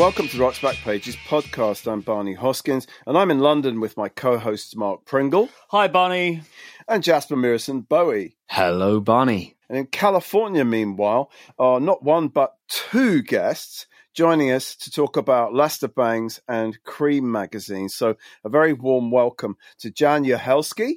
Welcome to Rock's Back Pages podcast. I'm Barney Hoskyns, and I'm in London with my co-hosts Mark Pringle. Hi, Barney. And Jasper Mirison Bowie. Hello, Barney. And in California, meanwhile, are not one but two guests joining us to talk about Lester Bangs and Creem magazine. So, a very warm welcome to Jaan Uhelszki.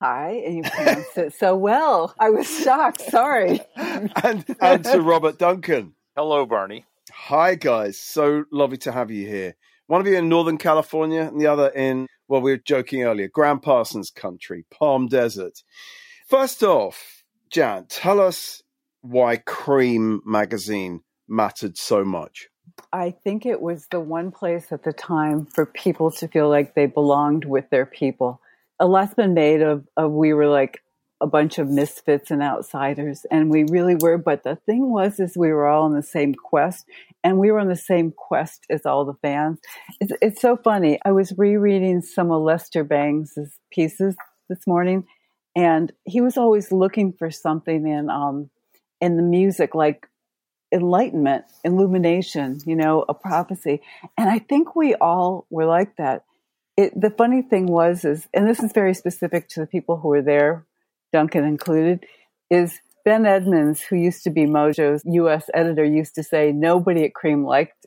Hi, and you pronounced it so well. I was shocked. Sorry. and, and to Robert Duncan. Hello, Barney. Hi, guys. So lovely to have you here. One of you in Northern California, and the other in, well, we were joking earlier, Gram Parsons country, Palm Desert. First off, Jaan, tell us why Creem magazine mattered so much. I think it was the one place at the time for people to feel like they belonged with their people a less been made of, of we were like a bunch of misfits and outsiders and we really were. But the thing was is we were all on the same quest and we were on the same quest as all the fans. It's, it's so funny. I was rereading some of lester bangs' pieces this morning and he was always looking for something in um in the music like enlightenment illumination you know a prophecy. And i think we all were like that. It, the funny thing was is, and this is very specific to the people who were there, Duncan included, is Ben Edmonds, who used to be Mojo's U.S. editor, used to say nobody at Creem liked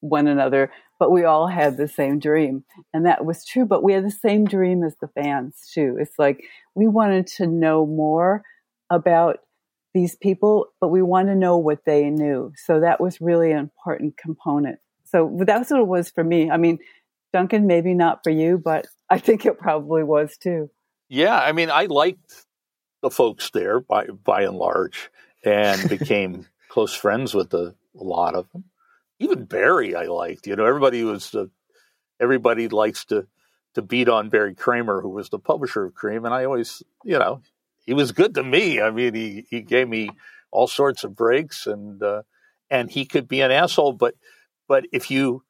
one another, but we all had the same dream, and that was true. But we had the same dream as the fans too. It's like we wanted to know more about these people, but we want to know what they knew. So that was really an important component. So that's what it was for me. I mean, Duncan, maybe not for you, but I think it probably was too. Yeah, I mean, I liked the folks there by by and large, and became close friends with a, a, lot of them. Even Barry, I liked. You know, everybody was the everybody likes to to beat on Barry Kramer, who was the publisher of Creem, and I always, you know, he was good to me. I mean, he he gave me all sorts of breaks, and uh, and he could be an asshole, but but if you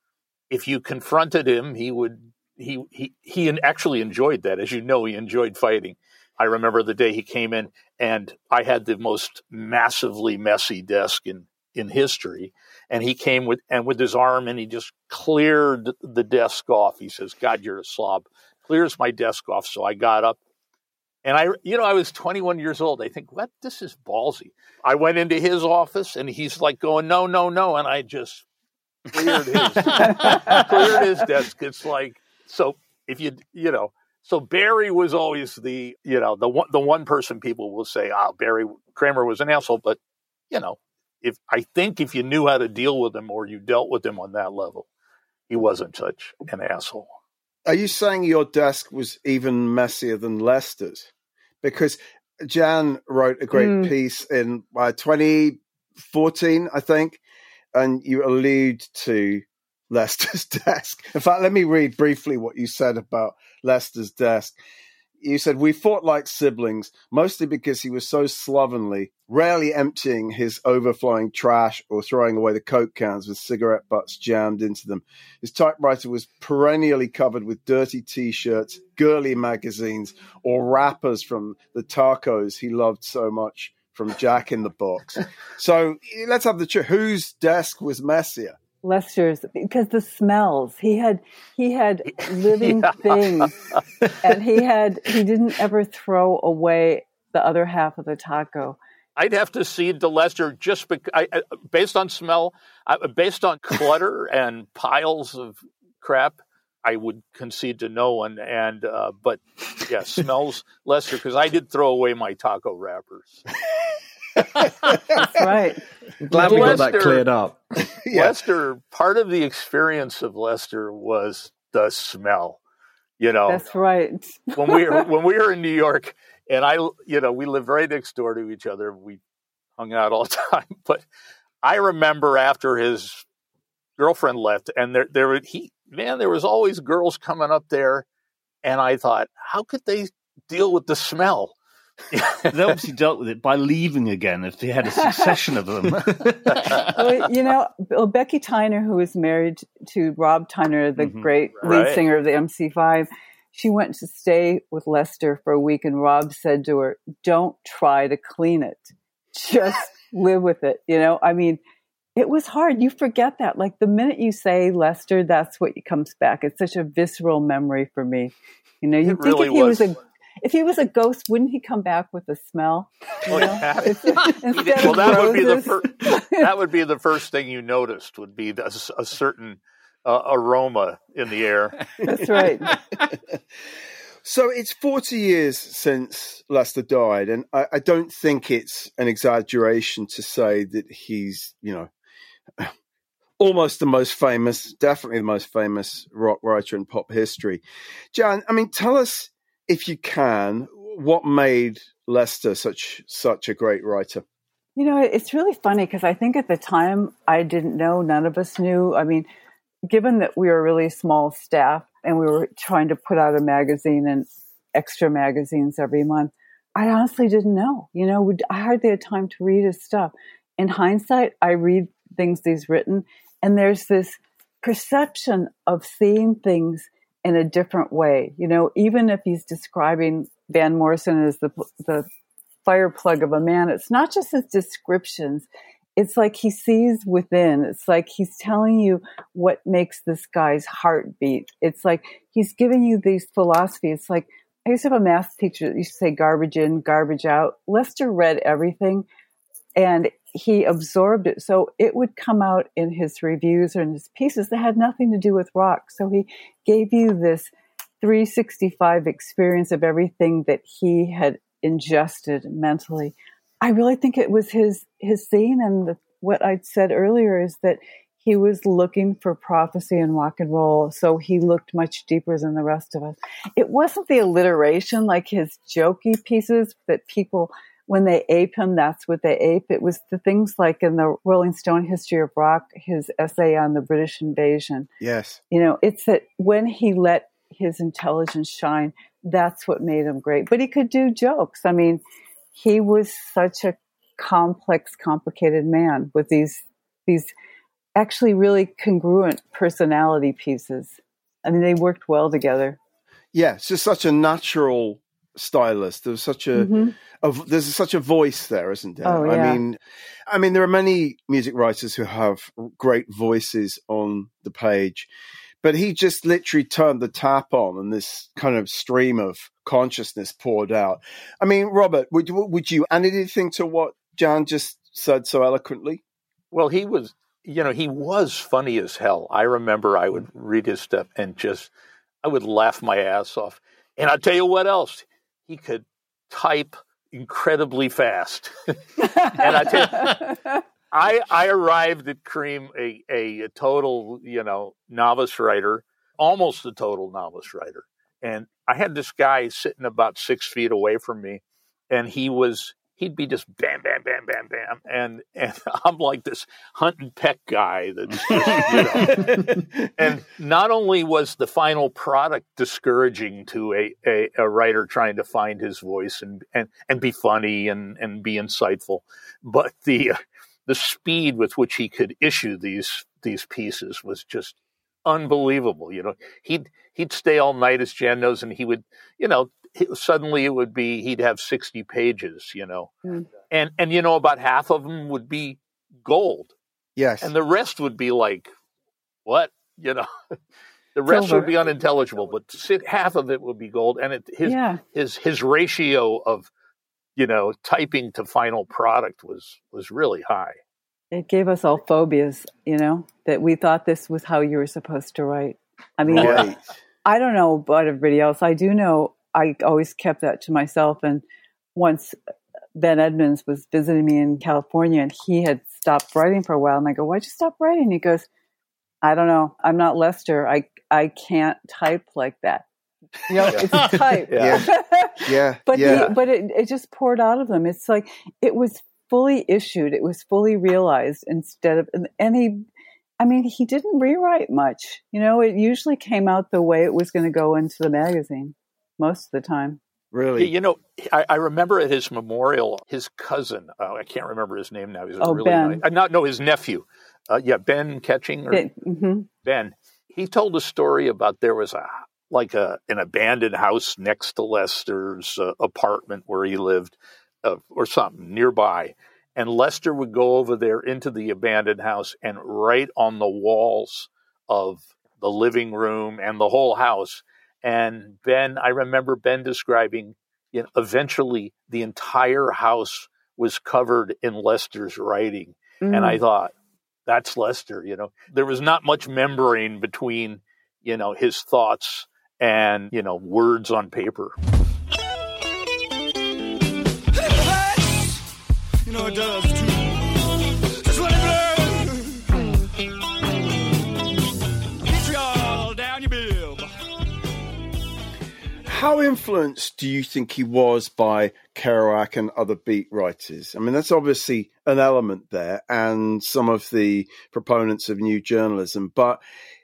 if you confronted him, he would he he he actually enjoyed that. As you know, he enjoyed fighting. I remember the day he came in, and I had the most massively messy desk in in history. And he came with and with his arm, and he just cleared the desk off. He says, "God, you're a slob." Clears my desk off. So I got up, and I, you know, I was 21 years old. I think, what? This is ballsy. I went into his office, and he's like going, "No, no, no," and I just cleared his cleared his desk. It's like so if you you know so Barry was always the you know the one the one person people will say oh Barry Kramer was an asshole, but you know if I think if you knew how to deal with him or you dealt with him on that level, he wasn't such an asshole. Are you saying your desk was even messier than Lester's? Because Jaan wrote a great mm. piece in uh, 2014, I think, and you allude to Lester's desk. In fact, let me read briefly what you said about Lester's desk. You said, We fought like siblings, mostly because he was so slovenly, rarely emptying his overflowing trash or throwing away the Coke cans with cigarette butts jammed into them. His typewriter was perennially covered with dirty t shirts, girly magazines, or wrappers from the tacos he loved so much from Jack in the Box. so let's have the truth. Whose desk was messier? Lester's because the smells he had he had living yeah. things and he had he didn't ever throw away the other half of the taco. I'd have to cede to Lester just because, I, based on smell, based on clutter and piles of crap. I would concede to no one, and uh, but yeah, smells Lester because I did throw away my taco wrappers. That's right. Glad we got that cleared up. yeah. Lester, part of the experience of Lester was the smell. You know, that's right. when we were, when we were in New York, and I, you know, we lived right next door to each other. We hung out all the time. But I remember after his girlfriend left, and there, there, were he, man, there was always girls coming up there, and I thought, how could they deal with the smell? They obviously dealt with it by leaving again if they had a succession of them. well, you know, well, Becky Tyner, who was married to Rob Tyner, the mm-hmm. great lead right. singer of the MC5, she went to stay with Lester for a week, and Rob said to her, "Don't try to clean it; just live with it." You know, I mean, it was hard. You forget that. Like the minute you say Lester, that's what comes back. It's such a visceral memory for me. You know, you It think really if he was. was. a if he was a ghost, wouldn't he come back with a smell? You Oh, know? yeah. Well, of that would be the roses. first. That would be the first thing you noticed. Would be a certain uh, aroma in the air. That's right. So it's 40 years since Lester died, and I, I don't think it's an exaggeration to say that he's, you know, almost the most famous, definitely the most famous rock writer in pop history. Jan, I mean, tell us if you can what made Lester such such a great writer. You know, it's really funny because I think at the time I didn't know, none of us knew. I mean, given that we were really small staff and we were trying to put out a magazine and extra magazines every month, I honestly didn't know. You know, I hardly had time to read his stuff. In hindsight, I read things he's written, and there's this perception of seeing things in a different way. You know, even if he's describing Van Morrison as the the fire plug of a man, it's not just his descriptions. It's like he sees within. It's like he's telling you what makes this guy's heart beat. It's like he's giving you these philosophies. It's like I used to have a math teacher that used to say garbage in, garbage out. Lester read everything and he absorbed it. So it would come out in his reviews or in his pieces that had nothing to do with rock. So he gave you this 365 experience of everything that he had ingested mentally. I really think it was his his scene and the, what I'd said earlier is that he was looking for prophecy in rock and roll, so he looked much deeper than the rest of us. It wasn't the alliteration like his jokey pieces that people when they ape him, that's what they ape. It was the things like in the Rolling Stone History of Rock, his essay on the British invasion. Yes. You know, it's that when he let his intelligence shine, that's what made him great. But he could do jokes. I mean, he was such a complex, complicated man with these these actually really congruent personality pieces. I mean, they worked well together. Yeah, it's just such a natural stylist. There's such a, Mhm. a there's such a voice there, isn't there? Oh, I mean, I mean, there are many music writers who have great voices on the page, but he just literally turned the tap on, and this kind of stream of consciousness poured out. I mean, Robert, would you would you add anything to what Jaan just said so eloquently? Well, he was, you know, he was funny as hell. I remember I would read his stuff and just, I would laugh my ass off. And I'll tell you what else, he could type incredibly fast. and I tell I, I arrived at Creem a, a, a total, you know, novice writer, almost a total novice writer. And I had this guy sitting about six feet away from me, and he was he'd be just bam, bam, bam, bam, bam, and and I'm like this hunt and peck guy that's you know. and not only was the final product discouraging to a, a, a writer trying to find his voice and and and be funny and and be insightful, but the uh, the speed with which he could issue these these pieces was just unbelievable. You know, he'd he'd stay all night as Jaan knows, and he would, you know, suddenly it would be he'd have sixty pages. You know, Mm. and and you know about half of them would be gold, Yes. and the rest would be like what you know. The rest Silver. would be unintelligible, but half of it would be gold, and it, his yeah. his his ratio of you know typing to final product was was really high. It gave us all phobias, you know, that we thought this was how you were supposed to write. I mean, right. I don't know about everybody else. I do know I always kept that to myself. And once Ben Edmonds was visiting me in California and he had stopped writing for a while. And I go, why'd you stop writing? He goes, I don't know. I'm not Lester. I, I can't type like that. You know, it's a type. Yeah. Yeah. but yeah. he, but it, it just poured out of them. It's like it was fully issued. It was fully realized instead of and he. I mean, he didn't rewrite much. You know, it usually came out the way it was going to go into the magazine most of the time. really. You know, I, I remember at his memorial, his cousin, uh, I can't remember his name now. He's a Oh, really Ben. nice, uh, not no, his nephew. Uh, yeah, Ben Catching or It- mhm. Ben. He told a story about there was a like a an abandoned house next to Lester's uh, apartment where he lived, uh, or something nearby, and Lester would go over there into the abandoned house and write on the walls of the living room and the whole house. And Ben, I remember Ben describing, you know, eventually the entire house was covered in Lester's writing. Mm. And I mm. thought, that's Lester, you know. There was not much membrane between, you know, his thoughts and, you know, words on paper. You know it does How influenced do you think he was by Kerouac and other beat writers? I mean, that's obviously an element there, and some of the proponents of new journalism, but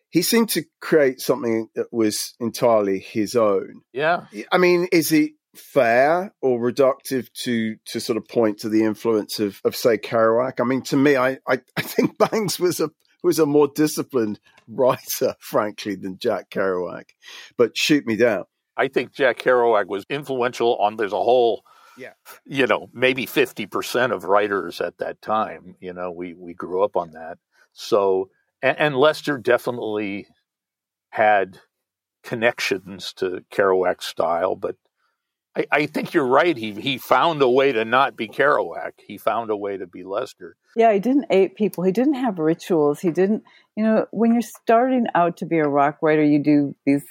he seemed to create something that was entirely his own. Yeah. I mean, is it fair or reductive to to sort of point to the influence of of say Kerouac. I mean, to me, I I, I think Bangs was a was a more disciplined writer, frankly, than Jack Kerouac. But shoot me down. I think Jack Kerouac was influential on. There's a whole, yeah, you know, maybe fifty percent of writers at that time. You know, we we grew up on that. So, and, and Lester definitely had connections to Kerouac's style, but I, I, think you're right. He he found a way to not be Kerouac. He found a way to be Lester. Yeah, he didn't ape people. He didn't have rituals. He didn't. You know, when you're starting out to be a rock writer, you do these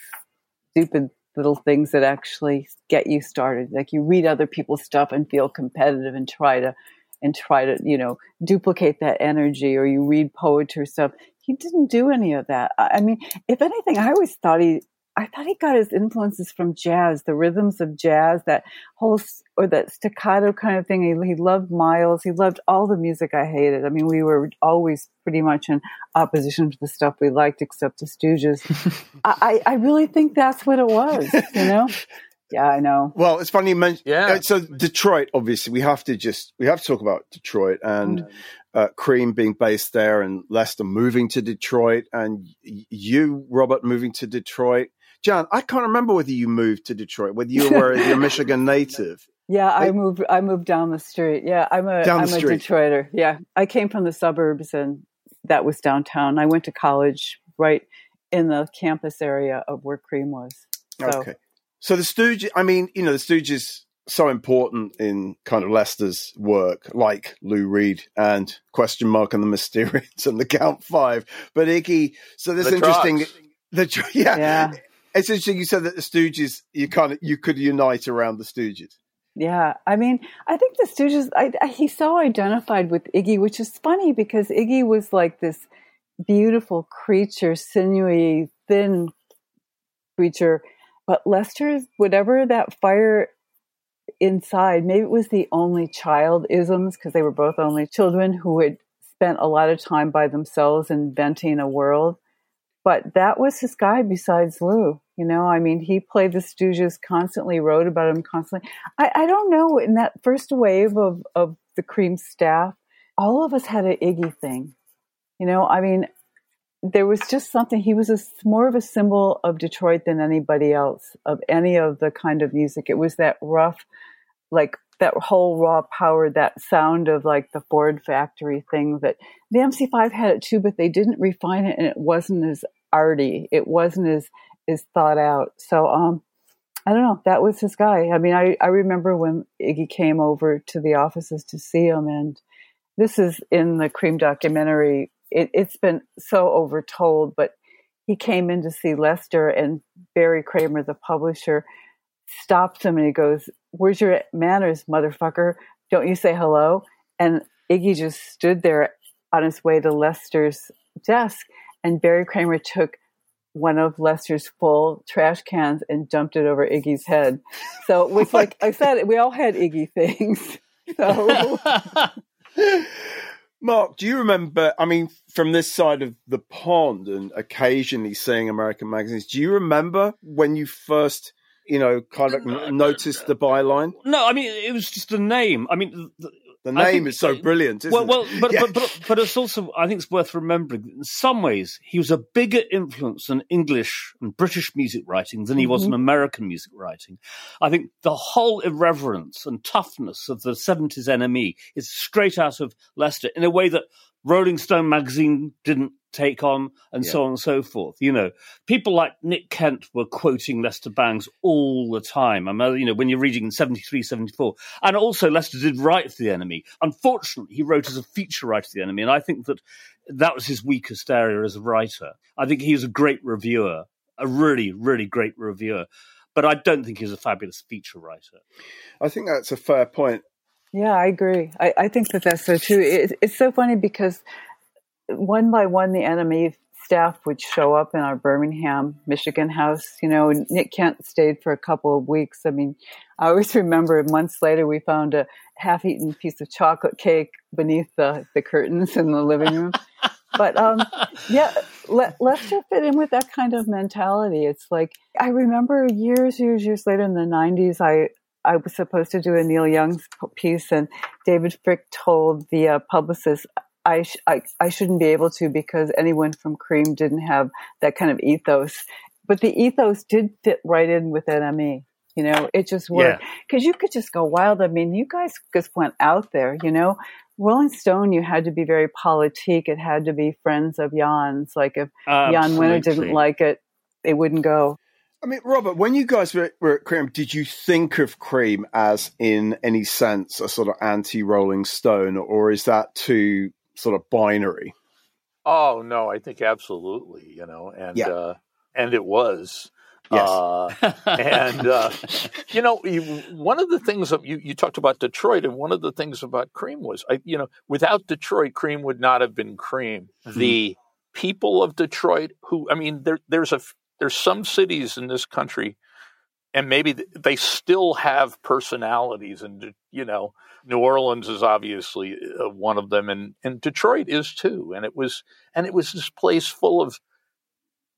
stupid little things that actually get you started. Like you read other people's stuff and feel competitive and try to and try to you know duplicate that energy. Or you read poetry stuff. He didn't do any of that. I mean, if anything, I always thought he I thought he got his influences from jazz, the rhythms of jazz, that whole or that staccato kind of thing. He, he, loved Miles. He loved all the music I hated. I mean, we were always pretty much in opposition to the stuff we liked, except the Stooges. I, I really think that's what it was. You know. Yeah, I know. Well, it's funny you mentioned. Yeah. Uh, so Detroit, obviously, we have to just we have to talk about Detroit and mm. uh, Creem being based there, and Lester moving to Detroit, and you, Robert, moving to Detroit. Jaan, I can't remember whether you moved to Detroit, whether you were a Michigan native. Yeah, I moved. I moved down the street. Yeah, I'm a am a Detroiter. Yeah, I came from the suburbs, and that was downtown. I went to college right in the campus area of where Creem was. So. Okay, so the Stooges. I mean, you know, the Stooges so important in kind of Lester's work, like Lou Reed and Question Mark and the Mysterians and the Count Five. But Iggy, so this interesting. The yeah, yeah, it's interesting you said that the Stooges you kind of you could unite around the Stooges. Yeah, I mean, I think the Stooges. I, I, he's so identified with Iggy, which is funny because Iggy was like this beautiful creature, sinewy, thin creature, but Lester's whatever that fire inside, maybe it was the only child isms because they were both only children who had spent a lot of time by themselves inventing a world but that was his guy besides Lou. You know, I mean, he played the Stooges constantly, wrote about him constantly. I, I don't know. In that first wave of, of the Creem staff, all of us had an Iggy thing. You know, I mean, there was just something. He was a, more of a symbol of Detroit than anybody else of any of the kind of music. It was that rough, like that whole raw power, that sound of like the Ford factory thing that the MC5 had it too, but they didn't refine it and it wasn't as arty. It wasn't as as thought out. So um, I don't know. That was his guy. I mean, I I remember when Iggy came over to the offices to see him, and this is in the Creem documentary. It, it's been so overtold, but he came in to see Lester, and Barry Kramer, the publisher, stops him and he goes, "Where's your manners, motherfucker? Don't you say hello?" And Iggy just stood there on his way to Lester's desk and Barry Kramer took one of Lester's full trash cans and dumped it over Iggy's head. So it was like I said, we all had Iggy things. So Mark, do you remember I mean, from this side of the pond and occasionally seeing American magazines, do you remember when you first you know, kind of noticed the byline? No, I mean it was just a name. I mean, the, name think, is so brilliant. well, it? well, but, yeah. but, but but it's also I think it's worth remembering. In some ways, he was a bigger influence on English and British music writing than he mm-hmm. was on American music writing. I think the whole irreverence and toughness of the seventies NME is straight out of Lester in a way that Rolling Stone magazine didn't take on, and yeah. so on and so forth. You know, people like Nick Kent were quoting Lester Bangs all the time. I mean, uh, you know, when you're reading in 73, 74. And also, Lester did write for the NME. Unfortunately, he wrote as a feature writer for the NME, and I think that that was his weakest area as a writer. I think he was a great reviewer, a really, really great reviewer. But I don't think he's a fabulous feature writer. I think that's a fair point. Yeah, I agree. I, I think that that's so true. It, it's so funny because one by one, the NME staff would show up in our Birmingham, Michigan house. You know, Nick Kent stayed for a couple of weeks. I mean, I always remember months later we found a half-eaten piece of chocolate cake beneath the, the curtains in the living room. but um, yeah, let, Lester fit in with that kind of mentality. It's like I remember years, years, years later in the '90s, I I was supposed to do a Neil Young piece, and David Fricke told the uh, publicist, I, sh- I, I shouldn't be able to because anyone from Creem didn't have that kind of ethos. But the ethos did fit right in with NME. You know, it just worked because yeah. you could just go wild. I mean, you guys just went out there. You know, Rolling Stone, you had to be very politique. It had to be friends of Jann's. Like if Jann Wenner didn't like it, it wouldn't go. I mean, Robert, when you guys were, were, at Creem, did you think of Creem as, in any sense, a sort of anti Rolling Stone, or is that too sort of binary? Oh no, I think absolutely. You know, and yeah. uh, and it was. Yes. Uh, and uh, you know, you, one of the things that you, you talked about Detroit, and one of the things about Creem was, I, you know, without Detroit, Creem would not have been Creem. Mm-hmm. The people of Detroit, who I mean, there, there's a there's some cities in this country, and maybe they still have personalities, and you know, New Orleans is obviously uh, one of them, and and Detroit is too. And it was and it was this place full of,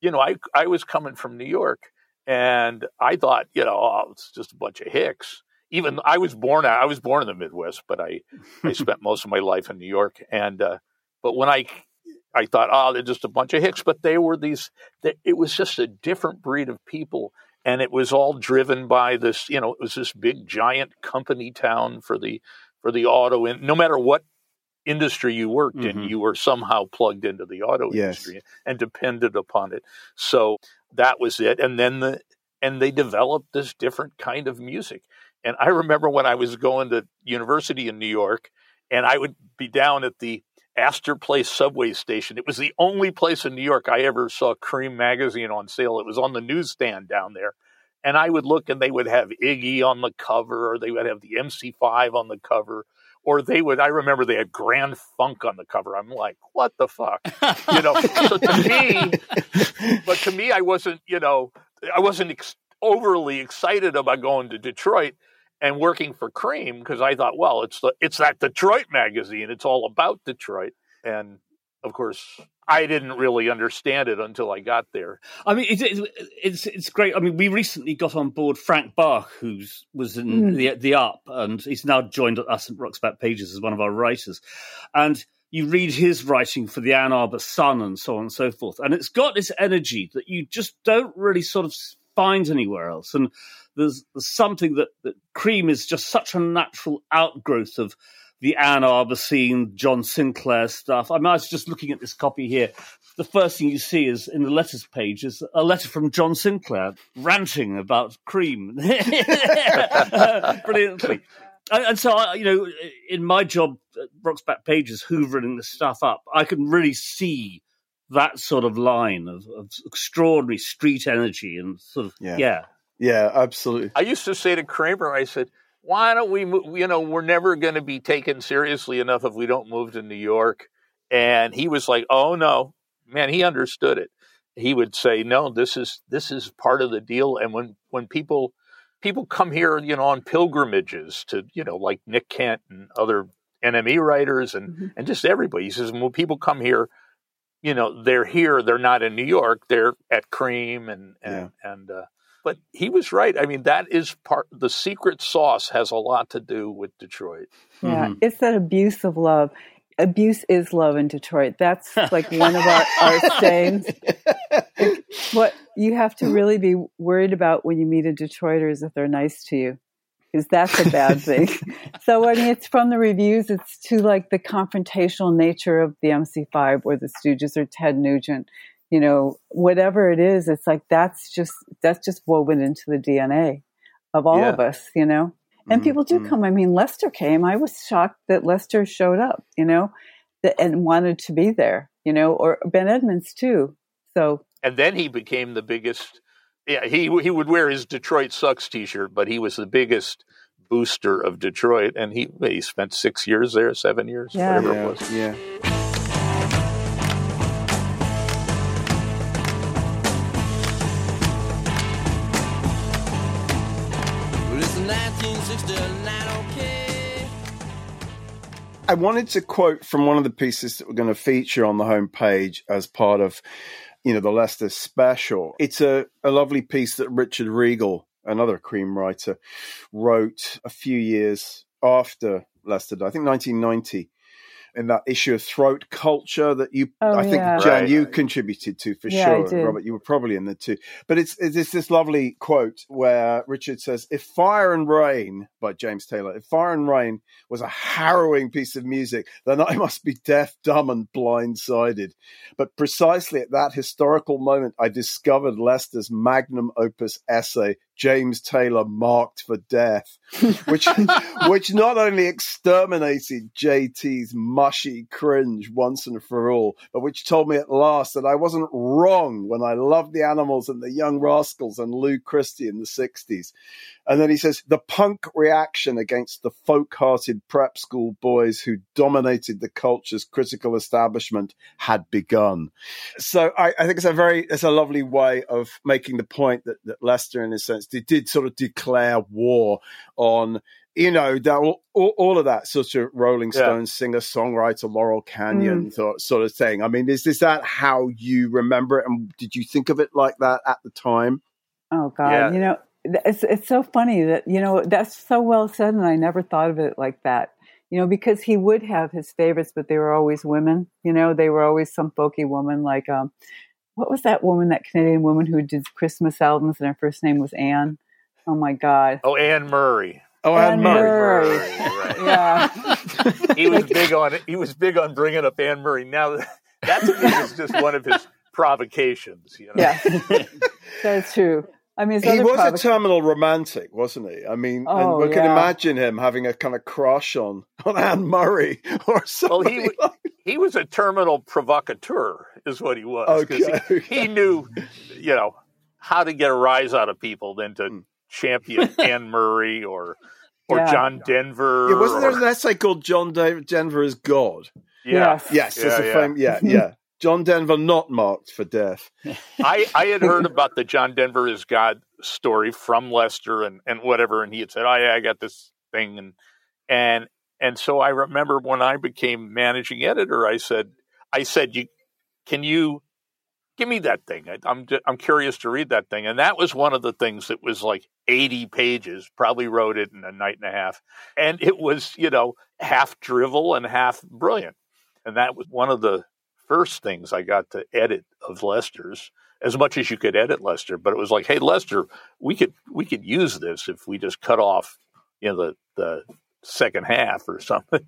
you know, I I was coming from New York, and I thought, you know, oh, it's just a bunch of hicks. Even I was born I was born in the Midwest, but I I spent most of my life in New York, and uh, but when I I thought, oh, they're just a bunch of hicks, but they were these. It was just a different breed of people, and it was all driven by this. You know, it was this big, giant company town for the for the auto. And no matter what industry you worked mm-hmm. in, you were somehow plugged into the auto yes. industry and depended upon it. So that was it. And then the and they developed this different kind of music. And I remember when I was going to university in New York, and I would be down at the Astor Place subway station. It was the only place in New York I ever saw Creem magazine on sale. It was on the newsstand down there. And I would look and they would have Iggy on the cover, or they would have the MC5 on the cover, or they would, I remember they had Grand Funk on the cover. I'm like, what the fuck? you know, so to me, but to me, I wasn't, you know, I wasn't ex- overly excited about going to Detroit and working for Creem because I thought, well, it's the it's that Detroit magazine. It's all about Detroit, and of course, I didn't really understand it until I got there. I mean, it's it's it's great. I mean, we recently got on board Frank Bach, who's was in mm. the the Up, and he's now joined us at Rock's Back Pages as one of our writers, and. You read his writing for the Ann Arbor Sun and so on and so forth, and it's got this energy that you just don't really sort of find anywhere else. And there's, there's something that, that Creem is just such a natural outgrowth of the Ann Arbor scene, John Sinclair stuff. I mean, I was just looking at this copy here. The first thing you see is in the letters page is a letter from John Sinclair ranting about Creem. Brilliantly. And, so, I, you know, in my job at Rock's Back Pages, hoovering this stuff up, I can really see that sort of line of, of extraordinary street energy and sort of, yeah. yeah. Yeah, absolutely. I used to say to Kramer, I said, why don't we move? You know, we're never going to be taken seriously enough if we don't move to New York. And he was like, oh no, man, he understood it. He would say, no, this is, this is part of the deal. And when, when people, people come here, you know, on pilgrimages to, you know, like Nick Kent and other NME writers and, mm-hmm. and just everybody. He says, when people come here, you know, they're here, they're not in New York, they're at Creem and, and, yeah. and, uh, but he was right. I mean, that is part. The secret sauce has a lot to do with Detroit. Yeah, mm-hmm. it's that abuse of love. Abuse is love in Detroit. That's like one of our, our sayings. what you have to really be worried about when you meet a Detroiter is if they're nice to you because that's a bad thing. so I mean, it's from the reviews. It's to like the confrontational nature of the MC5 or the Stooges or Ted Nugent. You know, whatever it is, it's like that's just that's just woven into the DNA of all yeah. of us. You know, and mm-hmm. people do mm-hmm. come. I mean, Lester came. I was shocked that Lester showed up. You know, and wanted to be there. You know, or Ben Edmonds too. So and then he became the biggest yeah, he he would wear his Detroit sucks T-shirt, but he was the biggest booster of Detroit, and he he spent six years there, seven years, yeah. whatever yeah, it was. Yeah. I wanted to quote from one of the pieces that we're going to feature on the homepage as part of you know, the Lester special. It's a, a lovely piece that Richard Riegel, another Creem writer, wrote a few years after Lester. I think 1990 in that issue of throat culture that you, oh, I think, yeah. Jaan, right. you contributed to for yeah, sure. Robert, you were probably in there too. But it's, it's this lovely quote where Richard says, If Fire and Rain by James Taylor, if Fire and Rain was a harrowing piece of music, then I must be deaf, dumb, and blindsided. But precisely at that historical moment, I discovered Lester's magnum opus essay, James Taylor marked for death, which which not only exterminated JT's mushy cringe once and for all, but which told me at last that I wasn't wrong when I loved the animals and the young rascals and Lou Christie in the 60s. And then he says the punk reaction against the folk hearted prep school boys who dominated the culture's critical establishment had begun. So I, I think it's a very, it's a lovely way of making the point that, that Lester, in a sense, did, did sort of declare war on you know that all, all, of that sort of Rolling Stones yeah. singer songwriter Laurel Canyon mm. sort of thing. I mean, is is that how you remember it, and did you think of it like that at the time? Oh God, yeah. you know, it's it's so funny that you know that's so well said, and I never thought of it like that. You know, because he would have his favorites, but they were always women. You know, they were always some folky woman. Like, um, what was that woman, that Canadian woman who did Christmas albums, and her first name was Anne. Oh my God. Oh, Anne Murray. Oh, Anne, Anne Murray. Murray. Right. yeah. he was big on it. He was big on bringing up Anne Murray. Now that to me is just one of his provocations. You know? Yeah, that's true. I mean, he was a terminal romantic, wasn't he? I mean, oh, and we yeah. can imagine him having a kind of crush on on Anne Murray or something. Well, he, like... he was a terminal provocateur, is what he was. Okay. He, he, knew, you know, how to get a rise out of people than to hmm. champion Anne Murray or or yeah. John Denver. Yeah, wasn't or... there an essay called John Denver is God? Yeah. Yes, yes, yeah, yeah. Fame, yeah, yeah. John Denver not marked for death. I, I had heard about the John Denver is God story from Lester and, and whatever, and he had said, "Oh yeah, I got this thing," and and and so I remember when I became managing editor, I said, I said, "You can you give me that thing? I, I'm I'm curious to read that thing," and that was one of the things that was like 80 pages. Probably wrote it in a night and a half, and it was you know half drivel and half brilliant, and that was one of the first things I got to edit of Lester's as much as you could edit Lester, but it was like, hey, Lester, we could we could use this if we just cut off, you know, the the second half or something.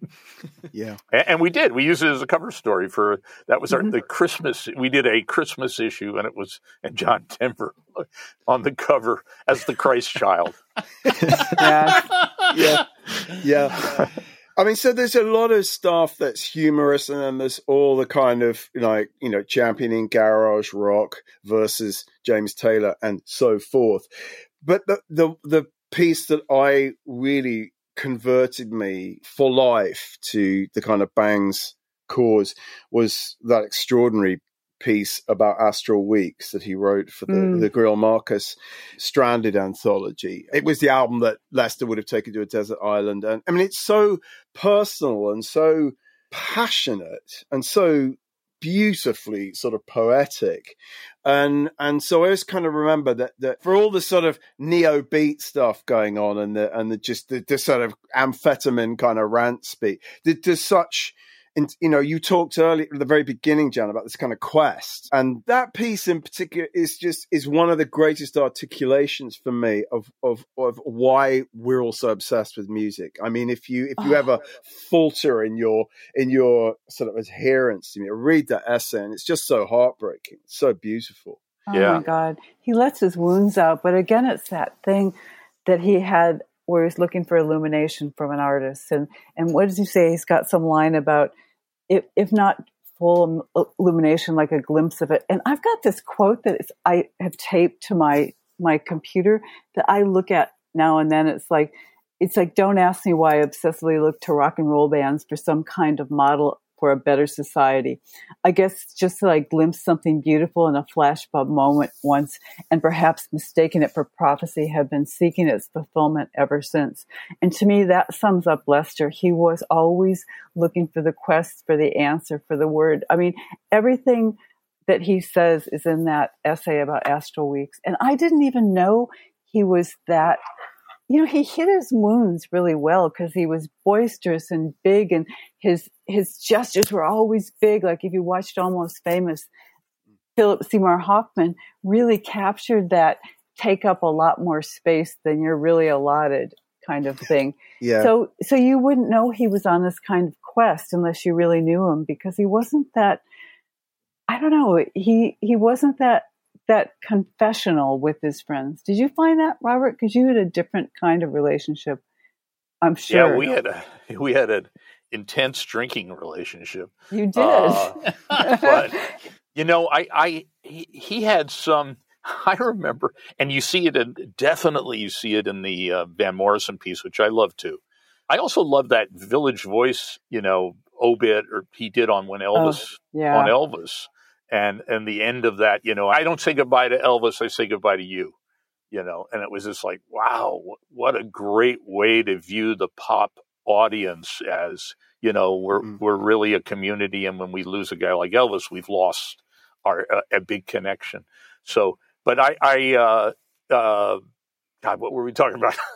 Yeah, and, and, we did. We used it as a cover story for that was our mm-hmm. the Christmas. We did a Christmas issue, and it was and John Denver on the cover as the Christ child. yeah, yeah, yeah. I mean, so there's a lot of stuff that's humorous, and then there's all the kind of like you know championing garage rock versus James Taylor and so forth. But the the the piece that I really converted me for life to the kind of bangs cause was that extraordinary piece about Astral Weeks that he wrote for the, mm. the Greil Marcus Stranded anthology. It was the album that Lester would have taken to a desert island. And I mean, it's so personal and so passionate and so beautifully sort of poetic. And and so I just kind of remember that that for all the sort of neo beat stuff going on and the and the just the, the sort of amphetamine kind of rant speak, there's such and you know, you talked earlier at the very beginning, Jaan, about this kind of quest, and that piece in particular is just is one of the greatest articulations for me of of of why we're all so obsessed with music. I mean, if you if you ever oh. falter in your in your sort of adherence to me, read that essay, and it's just so heartbreaking, so beautiful. Oh yeah. my God, he lets his wounds out, but again, it's that thing that he had where he's looking for illumination from an artist. And and what does he say? He's got some line about if, if not full illumination, like a glimpse of it. And I've got this quote that I have taped to my my computer that I look at now and then. It's like it's like don't ask me why I obsessively look to rock and roll bands for some kind of model for a better society. I guess just to I glimpsed something beautiful in a flashbulb moment once and perhaps mistaken it for prophecy have been seeking its fulfillment ever since. And to me, that sums up Lester. He was always looking for the quest for the answer, for the word. I mean, everything that he says is in that essay about astral weeks. And I didn't even know he was that you know, he hit his wounds really well because he was boisterous and big, and his his gestures were always big. Like if you watched Almost Famous, Philip Seymour Hoffman really captured that take up a lot more space than you're really allotted kind of thing. yeah. So so you wouldn't know he was on this kind of quest unless you really knew him because he wasn't that I don't know, he he wasn't that that confessional with his friends. Did you find that, Robert? Because you had a different kind of relationship. I'm sure. Yeah, we had a we had an intense drinking relationship. You did, uh, but you know, I I he, he, had some. I remember, and you see it in definitely you see it in the uh, Van Morrison piece, which I love too. I also love that Village Voice, you know, obit or he did on when oh, Elvis oh, yeah. on Elvis and and the end of that, you know, I don't say goodbye to Elvis, I say goodbye to you, you know, and it was just like, wow, what a great way to view the pop audience as, you know, we're mm-hmm. we're really a community, and when we lose a guy like Elvis, we've lost our a, a big connection. So, but I, I uh, uh, God, what were we talking about?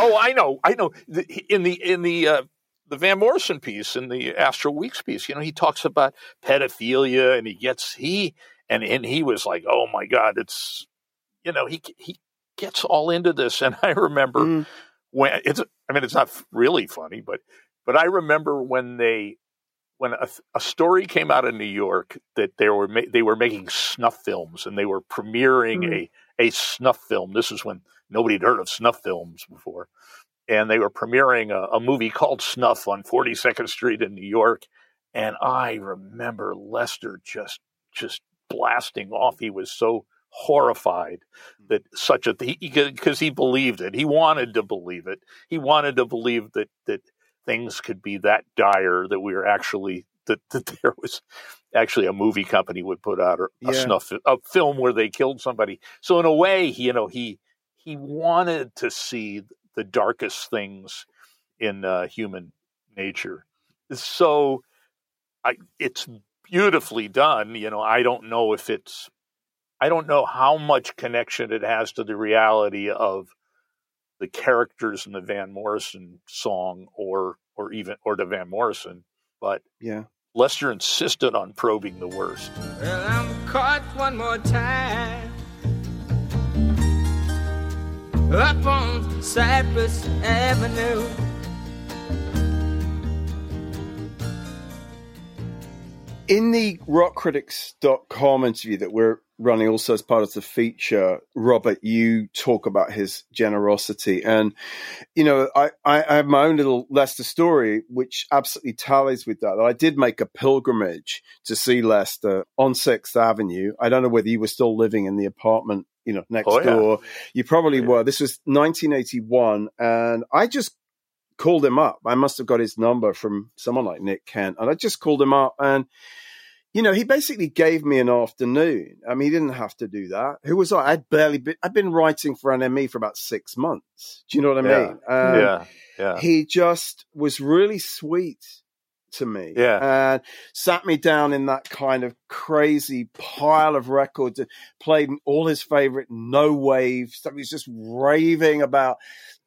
oh, I know, I know. In the in the uh, the Van Morrison piece in the Astral Weeks piece, you know, he talks about pedophilia and he gets he and and he was like, oh my god, it's you know he he gets all into this, and I remember mm. when it's I mean it's not really funny, but but I remember when they when a, a story came out of New York that they were ma- they were making snuff films and they were premiering mm. a a snuff film. This is when nobody had heard of snuff films before and they were premiering a, a, movie called Snuff on 42nd Street in New York. And I remember Lester just just blasting off. He was so horrified hmm. that such a thing because he, believed it. He wanted to believe it. He wanted to believe that that things could be that dire that we were actually that, that there was actually a movie company would put out a, a yeah. snuff a film where they killed somebody. So in a way, you know, he he wanted to see the darkest things in uh, human nature. So I, it's beautifully done. You know, I don't know if it's, I don't know how much connection it has to the reality of the characters in the Van Morrison song or or even or to Van Morrison, but yeah. Lester insisted on probing the worst. Well, I'm caught one more time up on Cypress Avenue. In the rockcritics.com interview that we're running also as part of the feature, Robert, you talk about his generosity. And, you know, I, I have my own little Lester story, which absolutely tallies with that. I did make a pilgrimage to see Lester on 6th Avenue. I don't know whether you were still living in the apartment you know, next oh, yeah. door. You probably yeah. were. This was 1981, and I just called him up. I must have got his number from someone like Nick Kent, and I just called him up, and you know, he basically gave me an afternoon. I mean, he didn't have to do that. Who was I? I'd barely been. I'd been writing for NME for about six months. Do you know what I yeah. mean? Um, yeah, yeah. He just was really sweet to me. Yeah. And sat me down in that kind of crazy pile of records and played all his favorite no wave stuff. He was just raving about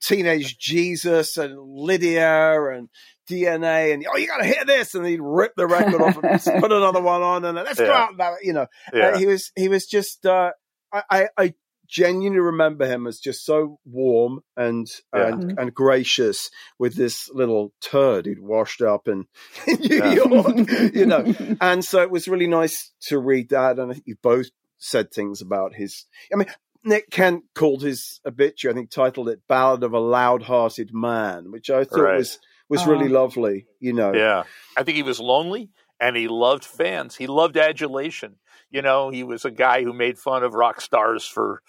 Teenage Jesus and Lydia and DNA and oh you gotta hear this and he'd rip the record off and put another one on and let's yeah. go out and you know yeah. uh, he was he was just uh, I, I genuinely remember him as just so warm and yeah. and, mm-hmm. and gracious with this little turd he'd washed up in, in New yeah. York, you know. and so it was really nice to read that. And I think you both said things about his. I mean, Nick Kent called his obituary, I think, titled it "Ballad of a Loud-Hearted Man," which I thought right. was was really uh-huh. lovely. You know. Yeah, I think he was lonely and he loved fans. He loved adulation. You know, he was a guy who made fun of rock stars for,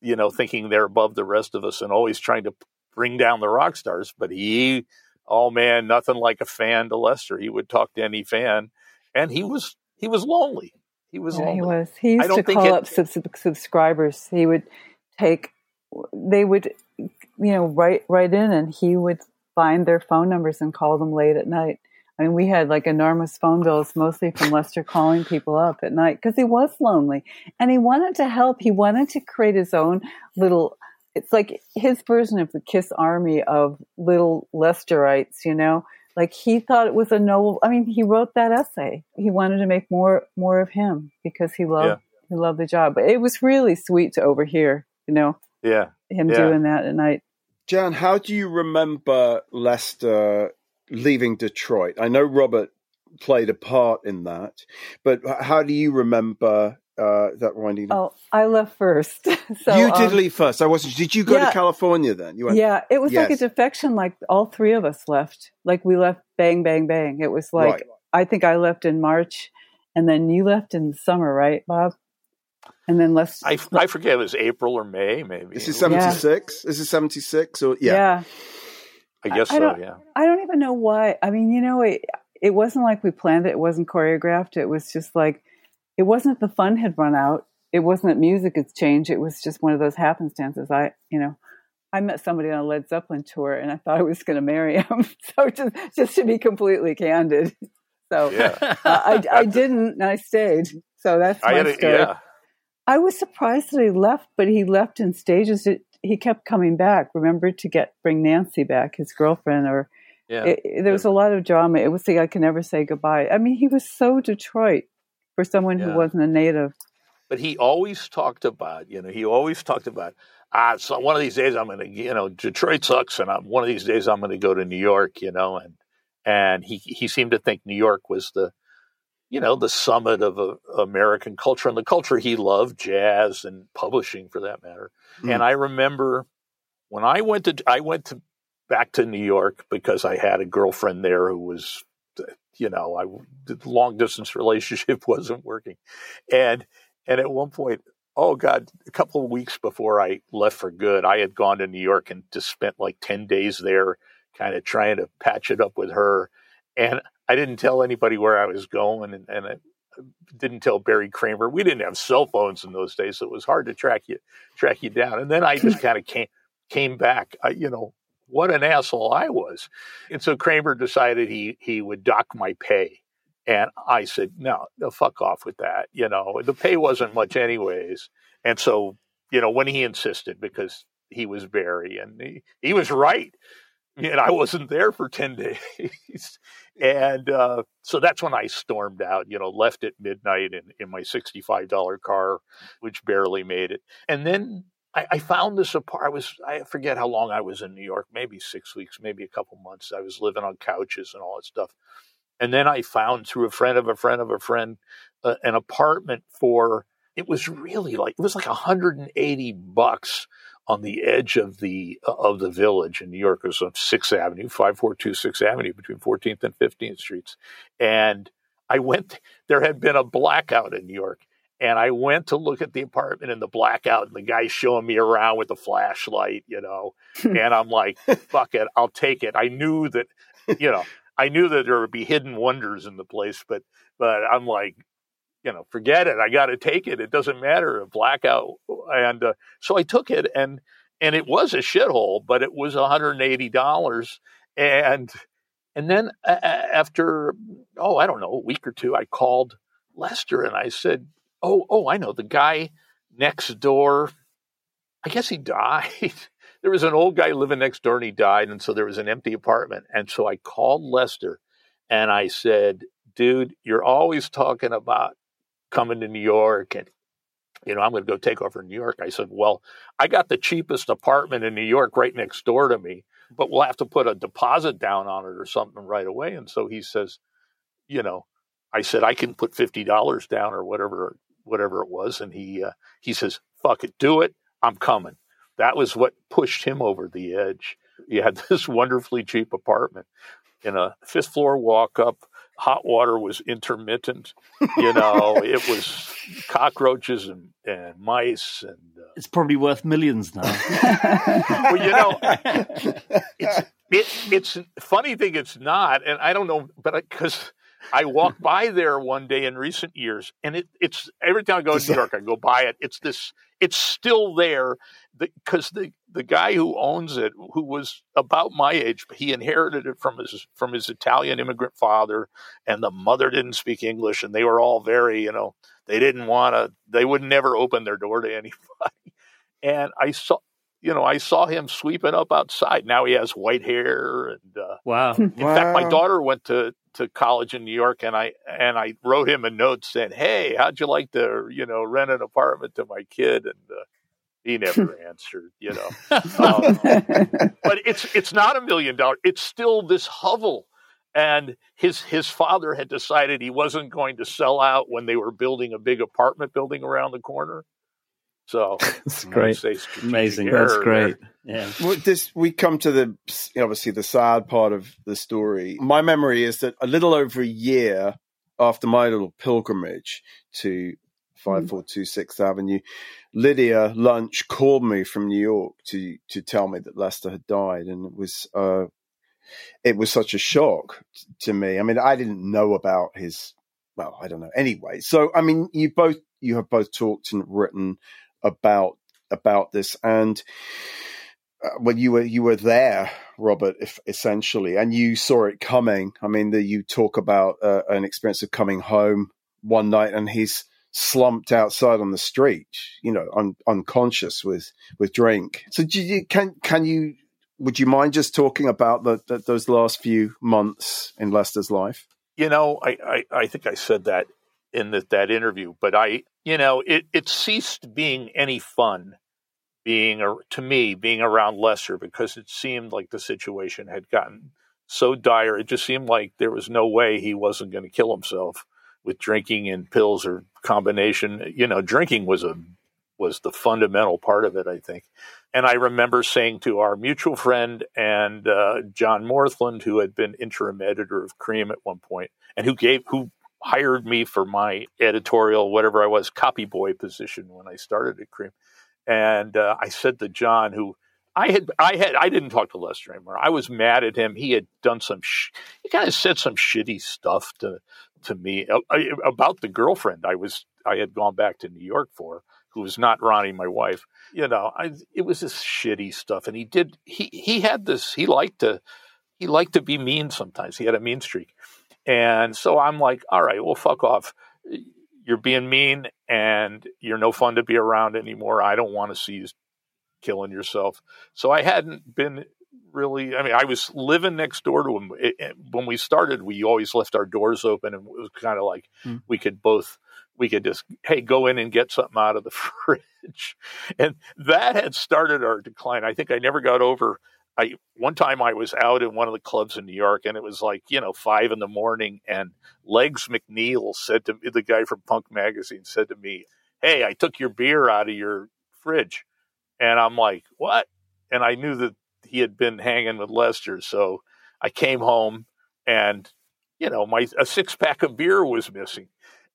you know, thinking they're above the rest of us and always trying to bring down the rock stars. But he, oh man, nothing like a fan to Lester. He would talk to any fan, and he was he was lonely. He was yeah, lonely. He was. He used to call it, up sub- subscribers. He would take. They would, you know, write write in, and he would find their phone numbers and call them late at night. I mean, we had like enormous phone bills, mostly from Lester calling people up at night because he was lonely and he wanted to help. He wanted to create his own little, it's like his version of the Kiss Army of little Lesterites, you know? Like he thought it was a noble, I mean, he wrote that essay. He wanted to make more, more of him because he loved, yeah. he loved the job. But it was really sweet to overhear, you know? Yeah. Him yeah. doing that at night. Jaan, how do you remember Lester leaving Detroit? I know Robert played a part in that, but how do you remember uh, that winding? Oh, I left first. so, you did um, leave first. I wasn't. Did you go yeah, to California then? You went. Yeah, it was yes. like a defection. Like all three of us left. Like we left. Bang, bang, bang. It was like right. I think I left in March, and then you left in the summer, right, Bob? And then let's. I, I forget. It was April or May, maybe. This is seventy six. Yeah. Is it seventy six or yeah? Yeah. I guess I, I so. Yeah. I don't even know why. I mean, you know, it, it wasn't like we planned it. It wasn't choreographed. It was just like, it wasn't the fun had run out. It wasn't that music had changed. It was just one of those happenstances. I, you know, I met somebody on a Led Zeppelin tour, and I thought I was going to marry him. so just, just to be completely candid. So yeah. uh, I, I didn't, and I stayed. So that's my I story. Yeah. I was surprised that he left, but he left in stages. It, he kept coming back. Remember to get bring Nancy back, his girlfriend, or yeah. It, there was a lot of drama. It was like I can never say goodbye. I mean, he was so Detroit for someone yeah. who wasn't a native. But he always talked about, you know, he always talked about, ah, so one of these days I'm going to, you know, Detroit sucks, and I'm, one of these days I'm going to go to New York, you know, and and he he seemed to think New York was the you know, the summit of uh, American culture and the culture he loved, jazz and publishing for that matter. Mm. And I remember when I went to, I went to back to New York because I had a girlfriend there who was, you know, I, the long distance relationship wasn't working. And, and at one point, oh God, a couple of weeks before I left for good, I had gone to New York and just spent like 10 days there, kind of trying to patch it up with her. And I didn't tell anybody where I was going, and, and I didn't tell Barry Kramer. We didn't have cell phones in those days, so it was hard to track you track you down. And then I just kind of came came back. I, you know what an asshole I was, and so Kramer decided he he would dock my pay. And I said, no, no, fuck off with that. You know, the pay wasn't much anyways. And so, you know, when he insisted, because he was Barry and he, he was right and I wasn't there for 10 days. and uh, so that's when I stormed out, you know, left at midnight in, in my $65 car, which barely made it. And then I, I found this apart. I was, I forget how long I was in New York, maybe six weeks, maybe a couple months. I was living on couches and all that stuff. And then I found through a friend of a friend of a friend uh, an apartment for, it was really like, it was like 180 bucks on the edge of the of the village in New York. It was on Sixth Avenue, five four two Sixth Avenue, between Fourteenth and Fifteenth Streets. And I went. There had been a blackout in New York, and I went to look at the apartment in the blackout, and the guy's showing me around with the flashlight, you know. and I'm like, "Fuck it, I'll take it." I knew that, you know, I knew that there would be hidden wonders in the place, but but I'm like, you know, forget it. I got to take it. It doesn't matter. A blackout. And uh, so I took it and, and it was a shithole, but it was $180 and And then uh, after, oh, I don't know, a week or two, I called Lester and I said, oh, oh, I know the guy next door. I guess he died. there was an old guy living next door and he died. And so there was an empty apartment. And so I called Lester and I said, dude, you're always talking about coming to New York and you know, I'm going to go take over New York. I said, well, I got the cheapest apartment in New York right next door to me, but we'll have to put a deposit down on it or something right away. And so he says, you know, I said, I can put $50 down or whatever, whatever it was. And he, uh, he says, fuck it, do it. I'm coming. That was what pushed him over the edge. He had this wonderfully cheap apartment in a fifth floor walk up hot water was intermittent. You know, it was cockroaches and, and mice and. Uh, it's probably worth millions now. well, you know, it's it, it's funny thing. It's not, and I don't know, but because I walked by there one day in recent years, and it, it's every time I go to New York, I go by it. It's this. It's still there because the, the the guy who owns it, who was about my age, he inherited it from his from his Italian immigrant father, and the mother didn't speak English, and they were all very, you know, they didn't want to, they would never open their door to anybody. And I saw, you know, I saw him sweeping up outside. Now he has white hair, and uh, wow. In wow. fact, my daughter went to to college in New York, and I and I wrote him a note saying, "Hey, how'd you like to, you know, rent an apartment to my kid?" And uh, he never answered, you know. Um, but it's it's not a million dollars. It's still this hovel, and his his father had decided he wasn't going to sell out when they were building a big apartment building around the corner. So that's great, amazing. That's great. Yeah. Well, this we come to the obviously the sad part of the story. My memory is that a little over a year after my little pilgrimage to five four two Sixth Avenue, Lydia Lunch called me from New York to to tell me that Lester had died, and it was uh, it was such a shock to me. I mean, I didn't know about his. Well, I don't know. Anyway, so I mean, you both you have both talked and written about about this. And uh, you were you were there robert if, essentially and you saw it coming. I mean the, you talk about uh, an experience of coming home one night and he's slumped outside on the street you know un, unconscious with with drink. So you, can can you would you mind just talking about the, the, those last few months in lester's life? You know I, I i think i said that in the, that interview but i you know, it, it ceased being any fun being to me being around Lester because it seemed like the situation had gotten so dire. It just seemed like there was no way he wasn't going to kill himself with drinking and pills or combination. You know, drinking was a was the fundamental part of it, I think. And I remember saying to our mutual friend and uh, John Morthland, who had been interim editor of Creem at one point, and who gave who hired me for my editorial, whatever I was, copy boy position when I started at Creem. And uh, I said to John, who I had, I had, I didn't talk to Lester anymore. I was mad at him. He had done some, sh- he kind of said some shitty stuff to to me uh, about the girlfriend I was, I had gone back to New York for, who was not Ronnie, my wife. You know, I, it was this shitty stuff. And he did, he he had this. He liked to, he liked to be mean sometimes. He had a mean streak. And so I'm like, all right, well, fuck off. You're being mean and you're no fun to be around anymore. I don't want to see you killing yourself. So I hadn't been really, I mean, I was living next door to him. It, it, when we started, we always left our doors open and it was kind of like mm. we could both, we could just, hey, go in and get something out of the fridge. And that had started our decline. I think I never got over I one time I was out in one of the clubs in New York and it was like, you know, five in the morning and Legs McNeil said to me, the guy from Punk Magazine said to me, Hey, I took your beer out of your fridge. And I'm like, What? And I knew that he had been hanging with Lester. So I came home and, you know, my a six pack of beer was missing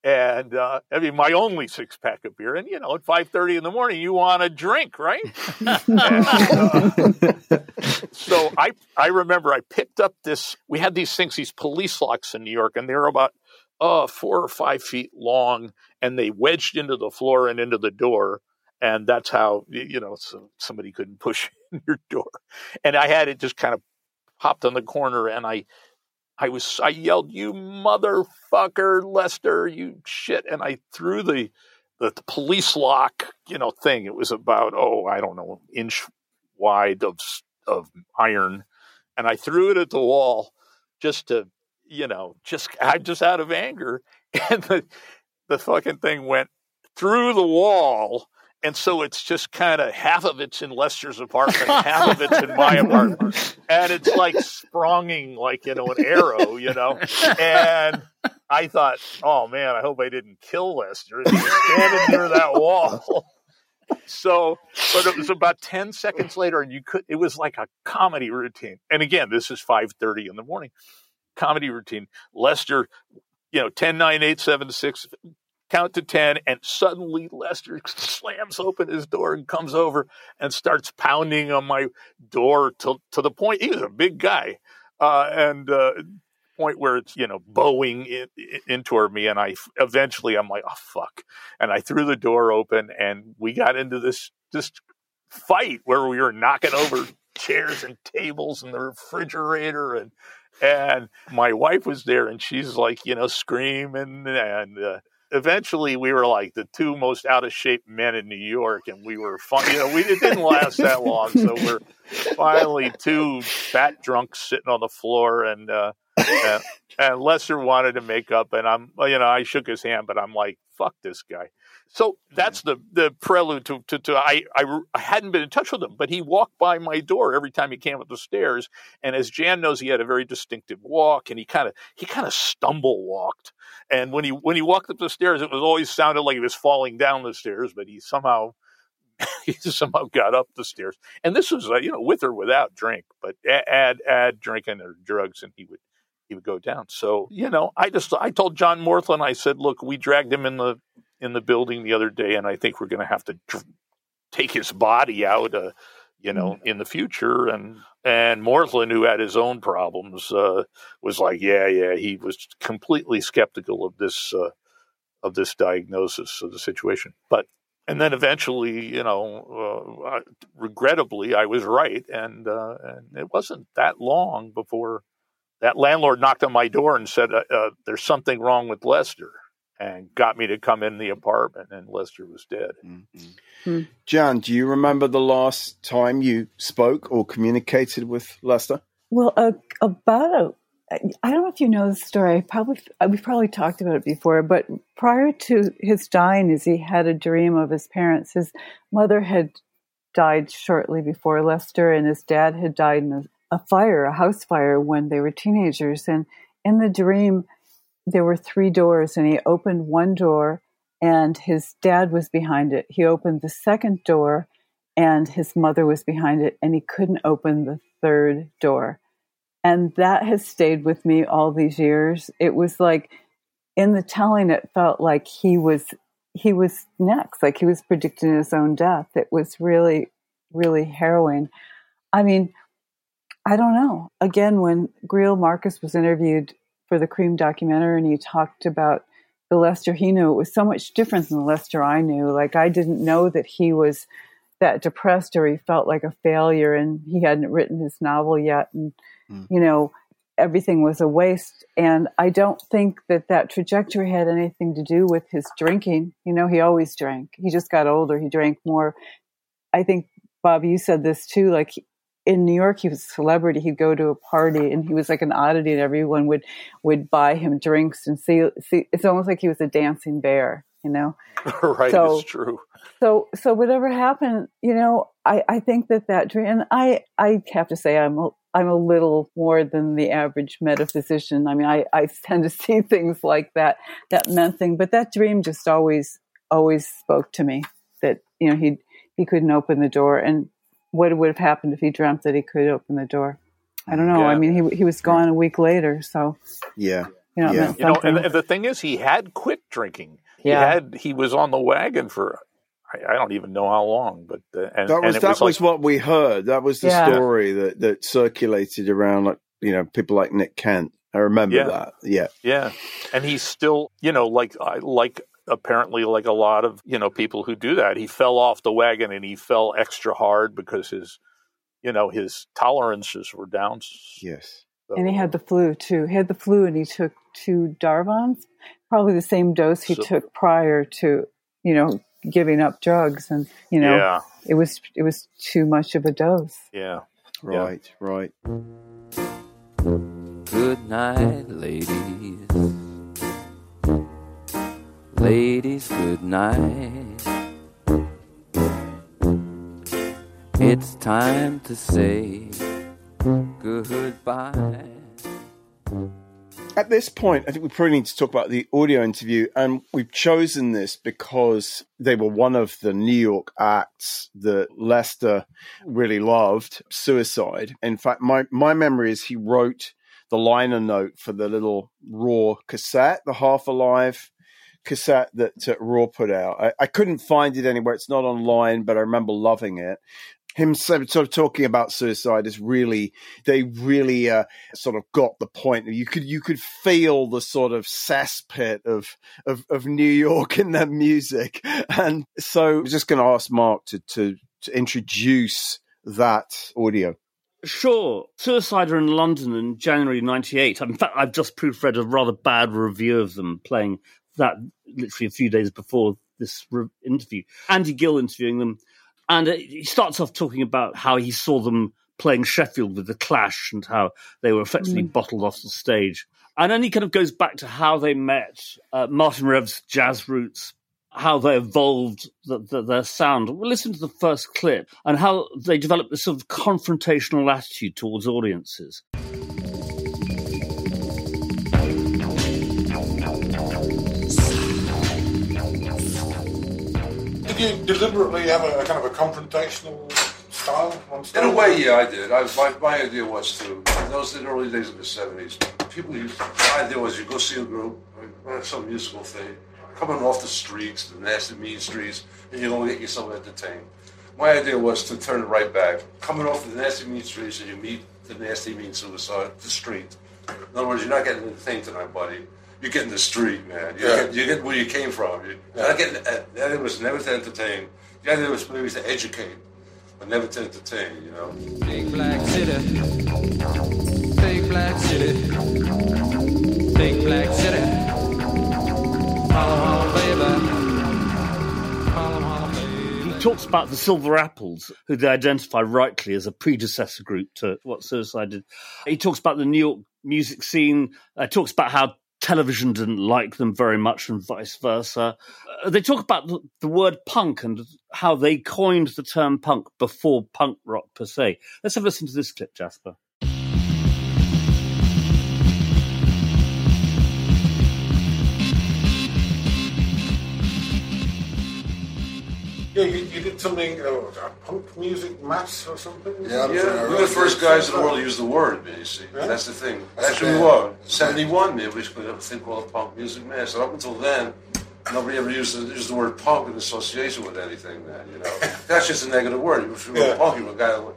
and uh, I mean my only six pack of beer. And you know, at five thirty in the morning, you want a drink, right? and, uh, so I I remember I picked up this. We had these things, these police locks in New York, and they were about uh, four or five feet long, and they wedged into the floor and into the door. And that's how you know so somebody couldn't push in your door. And I had it just kind of popped on the corner, and I I was I yelled, "You motherfucker, Lester, you shit!" And I threw the the, the police lock, you know, thing. It was about oh, I don't know, inch wide of of iron, and I threw it at the wall just to, you know, just I just out of anger, and the the fucking thing went through the wall and so it's just kind of half of it's in Lester's apartment, half of it's in my apartment. And it's like spronging like, you know, an arrow, you know. And I thought, oh man, I hope I didn't kill Lester. He's standing near that wall. So, but it was about 10 seconds later and you could, it was like a comedy routine. And again, this is 530 in the morning, comedy routine. Lester, you know, 10, 9, 8, 7, 6, count to 10, and suddenly Lester slams open his door and comes over and starts pounding on my door to, to the point, He's a big guy, uh, and uh, point where it's, you know, bowing in, in, toward me. And I eventually, I'm like, oh, fuck. And I threw the door open and we got into this, this fight where we were knocking over chairs and tables and the refrigerator and and my wife was there and she's like you know screaming and uh, eventually we were like the two most out of shape men in New York, and we were fun. You know, we it didn't last that long, so we're finally two fat drunks sitting on the floor, and uh, and, and Lester wanted to make up, and I'm you know I shook his hand, but I'm like fuck this guy. So that's the the prelude to to, to I, I, I hadn't been in touch with him, but he walked by my door every time he came up the stairs. And as Jaan knows, he had a very distinctive walk, and he kind of he kind of stumble walked. And when he when he walked up the stairs, it was always sounded like he was falling down the stairs, but he somehow he somehow got up the stairs. And this was uh, you know with or without drink, but add add drinking or drugs, and he would he would go down. So you know, I just I told John Morthland, I said, look, we dragged him in the in the building the other day, and I think we're going to have to dr- take his body out, uh, you know, mm-hmm. in the future. And and Morthland, who had his own problems, uh, was like, yeah, yeah, he was completely skeptical of this uh, of this diagnosis of the situation, but. And then eventually, you know, uh, regrettably, I was right, and uh, and it wasn't that long before that landlord knocked on my door and said, uh, "There's something wrong with Lester." And got me to come in the apartment, and Lester was dead. Mm-hmm. Hmm. Jaan, do you remember the last time you spoke or communicated with Lester? Well, uh, about a, I don't know if you know the story. Probably uh, we've probably talked about it before, but prior to his dying, as he had a dream of his parents, his mother had died shortly before Lester, and his dad had died in a, a fire, a house fire, when they were teenagers. And in the dream, there were three doors and he opened one door and his dad was behind it. He opened the second door and his mother was behind it and he couldn't open the third door. And that has stayed with me all these years. It was like in the telling it felt like he was he was next, like he was predicting his own death. It was really really harrowing. I mean, I don't know. Again, when Greil Marcus was interviewed for the Creem documentary, and he talked about the Lester he knew. It was so much different than the Lester I knew. Like I didn't know that he was that depressed or he felt like a failure, and he hadn't written his novel yet, and mm. you know everything was a waste. And I don't think that that trajectory had anything to do with his drinking. You know, he always drank. He just got older. He drank more. I think Bob, you said this too. Like in New York, he was a celebrity. He'd go to a party, and he was like an oddity, and everyone would would buy him drinks and see. see it's almost like he was a dancing bear, you know. right, so, it's true. So, so whatever happened, you know, I I think that that dream, and I I have to say, I'm a, I'm a little more than the average metaphysician. I mean, I I tend to see things like that that meant thing, but that dream just always always spoke to me. That you know he he couldn't open the door and what would have happened if he dreamt that he could open the door. I don't know. Yeah. I mean, he he was gone a week later, so yeah, you know, yeah. you know and, and, the thing is, he had quit drinking. Yeah. He had he was on the wagon for I, I don't even know how long, but uh, and, that was that was, was what we heard. That was the yeah. story that that circulated around, like you know, people like Nick Kent. I remember yeah. that. Yeah, yeah, and he's still, you know, like like apparently like a lot of you know people who do that he fell off the wagon and he fell extra hard because his you know his tolerances were down yes and he had the flu too. He had the flu, and he took two Darvons, probably the same dose he So- took prior to you know giving up drugs, and you know Yeah, it was it was too much of a dose. yeah. Right, right. Good night, ladies. Ladies, good night. It's time to say goodbye. At this point, I think we probably need to talk about the audio interview, and we've chosen this because they were one of the New York acts that Lester really loved. Suicide. In fact, my my memory is he wrote the liner note for the little ROIR cassette, the Half Alive cassette that uh, ROIR put out. I, I couldn't find it anywhere; it's not online, but I remember loving it. Him sort of talking about suicide is really they really uh, sort of got the point. You could you could feel the sort of cesspit of of, of New York in their music, and so I'm just going to ask Mark to, to to introduce that audio. Sure. Suicide are in London in January 98. In fact, I've just proofread a rather bad review of them playing that literally a few days before this re- interview. Andy Gill interviewing them. And uh, he starts off talking about how he saw them playing Sheffield with the Clash and how they were effectively bottled off the stage. And then he kind of goes back to how they met uh, Martin Rev's jazz roots, how they evolved the, the, their sound. We'll listen to the first clip and how they developed this sort of confrontational attitude towards audiences. You deliberately have a, a kind of a confrontational style In a way, yeah, I did. I, my, my idea was to, in those in the early days of the 70s, people used, my idea was you go see a group, uh, some musical thing, coming off the streets, the nasty mean streets, and you're going to get yourself entertained. My idea was to turn it right back. Coming off the nasty mean streets and you meet the nasty mean suicide, the street. In other words, you're not getting entertained tonight, buddy. You're in the street, man. You're, Yeah. getting, you're getting where you came from. You're not getting, uh, the idea was never to entertain. The idea was maybe to educate, but never to entertain, you know? Big black city. Big black city. Big black city. Harlem, Harlem, baby. Harlem, Harlem, baby. He talks about the Silver Apples, who they identify rightly as a predecessor group to what Suicide did. He talks about the New York music scene, uh, talks about how television didn't like them very much and vice versa. Uh, they talk about the, the word punk and how they coined the term punk before punk rock per se. Let's have a listen to this clip, Jasper. Yeah, you, you did something, uh, a punk music mass or something? Yeah, Yeah, we were the first guys in the world to use the word, man, you see. Yeah? That's the thing. That's Actually, a we were. 71, man, we put up a thing called punk music mass. And up until then, nobody ever used the, used the word punk in association with anything, man, you know. That's just a negative word. If you were Yeah. a punk, you were a guy too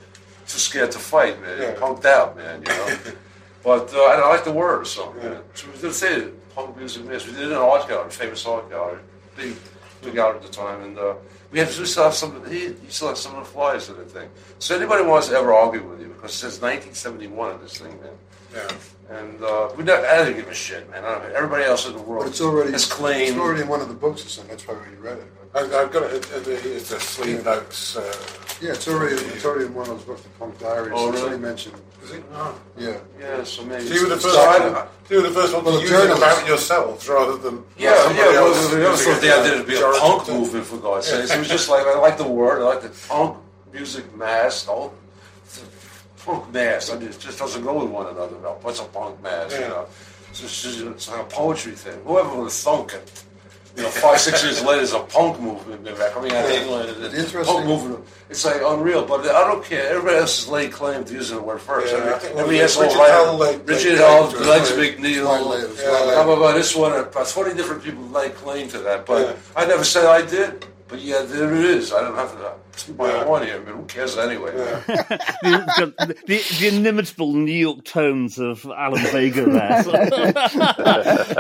scared to fight, man. Yeah. Punked out, man, you know. but uh, I, I like the word or something, man. So we did say punk music mass. We did it in an art gallery, a famous art gallery. Big, big gallery at the time. And uh, we have we still have some, he, he still have some of the flyers of the thing. So anybody wants to ever argue with you, because since 1971 of this thing, man. Yeah. And uh, we never, I didn't give a shit, man. I don't, everybody else in the world But it's already has It's claimed. It's already in one of the books or something. That's why we read it. I, I've got it. uh, the- It's a sleeve notes. Uh, Yeah, it's already it's already in one of those books, the Punk Diaries. Oh, It's really? already mentioned. is it? No. Yeah. yeah, so maybe. So you were the first. I- you were the first one Well, to the use it about yourselves rather than Yeah, somebody yeah. Well, else we never using the idea to be a punk Clinton. movement, for God's sakes. It was just like I like the word. I like the punk music mass. Oh, punk mass. I mean, it just doesn't go with one another. Now. What's a punk mass? You Yeah. know, it's, just, it's like a poetry thing. Whoever would have thunk it. You know, five, six years later, there's a punk movement back coming out of England. and The The interesting- punk movement. It's like unreal, but I don't care. Everybody else has laid claim to using the word first. Yeah, Every, I think every Richard asshole Hell writer, Richard laid Hell, claim to it, Legs right? McNeil, Sly later, Yeah. later. how about this one? About 20 different people laid claim to that, but Yeah. I never said I did. But yeah, there it is. I don't have to toot my Yeah. horn here. I mean, who cares anyway? the, the, the, the inimitable New York tones of Alan Vega there.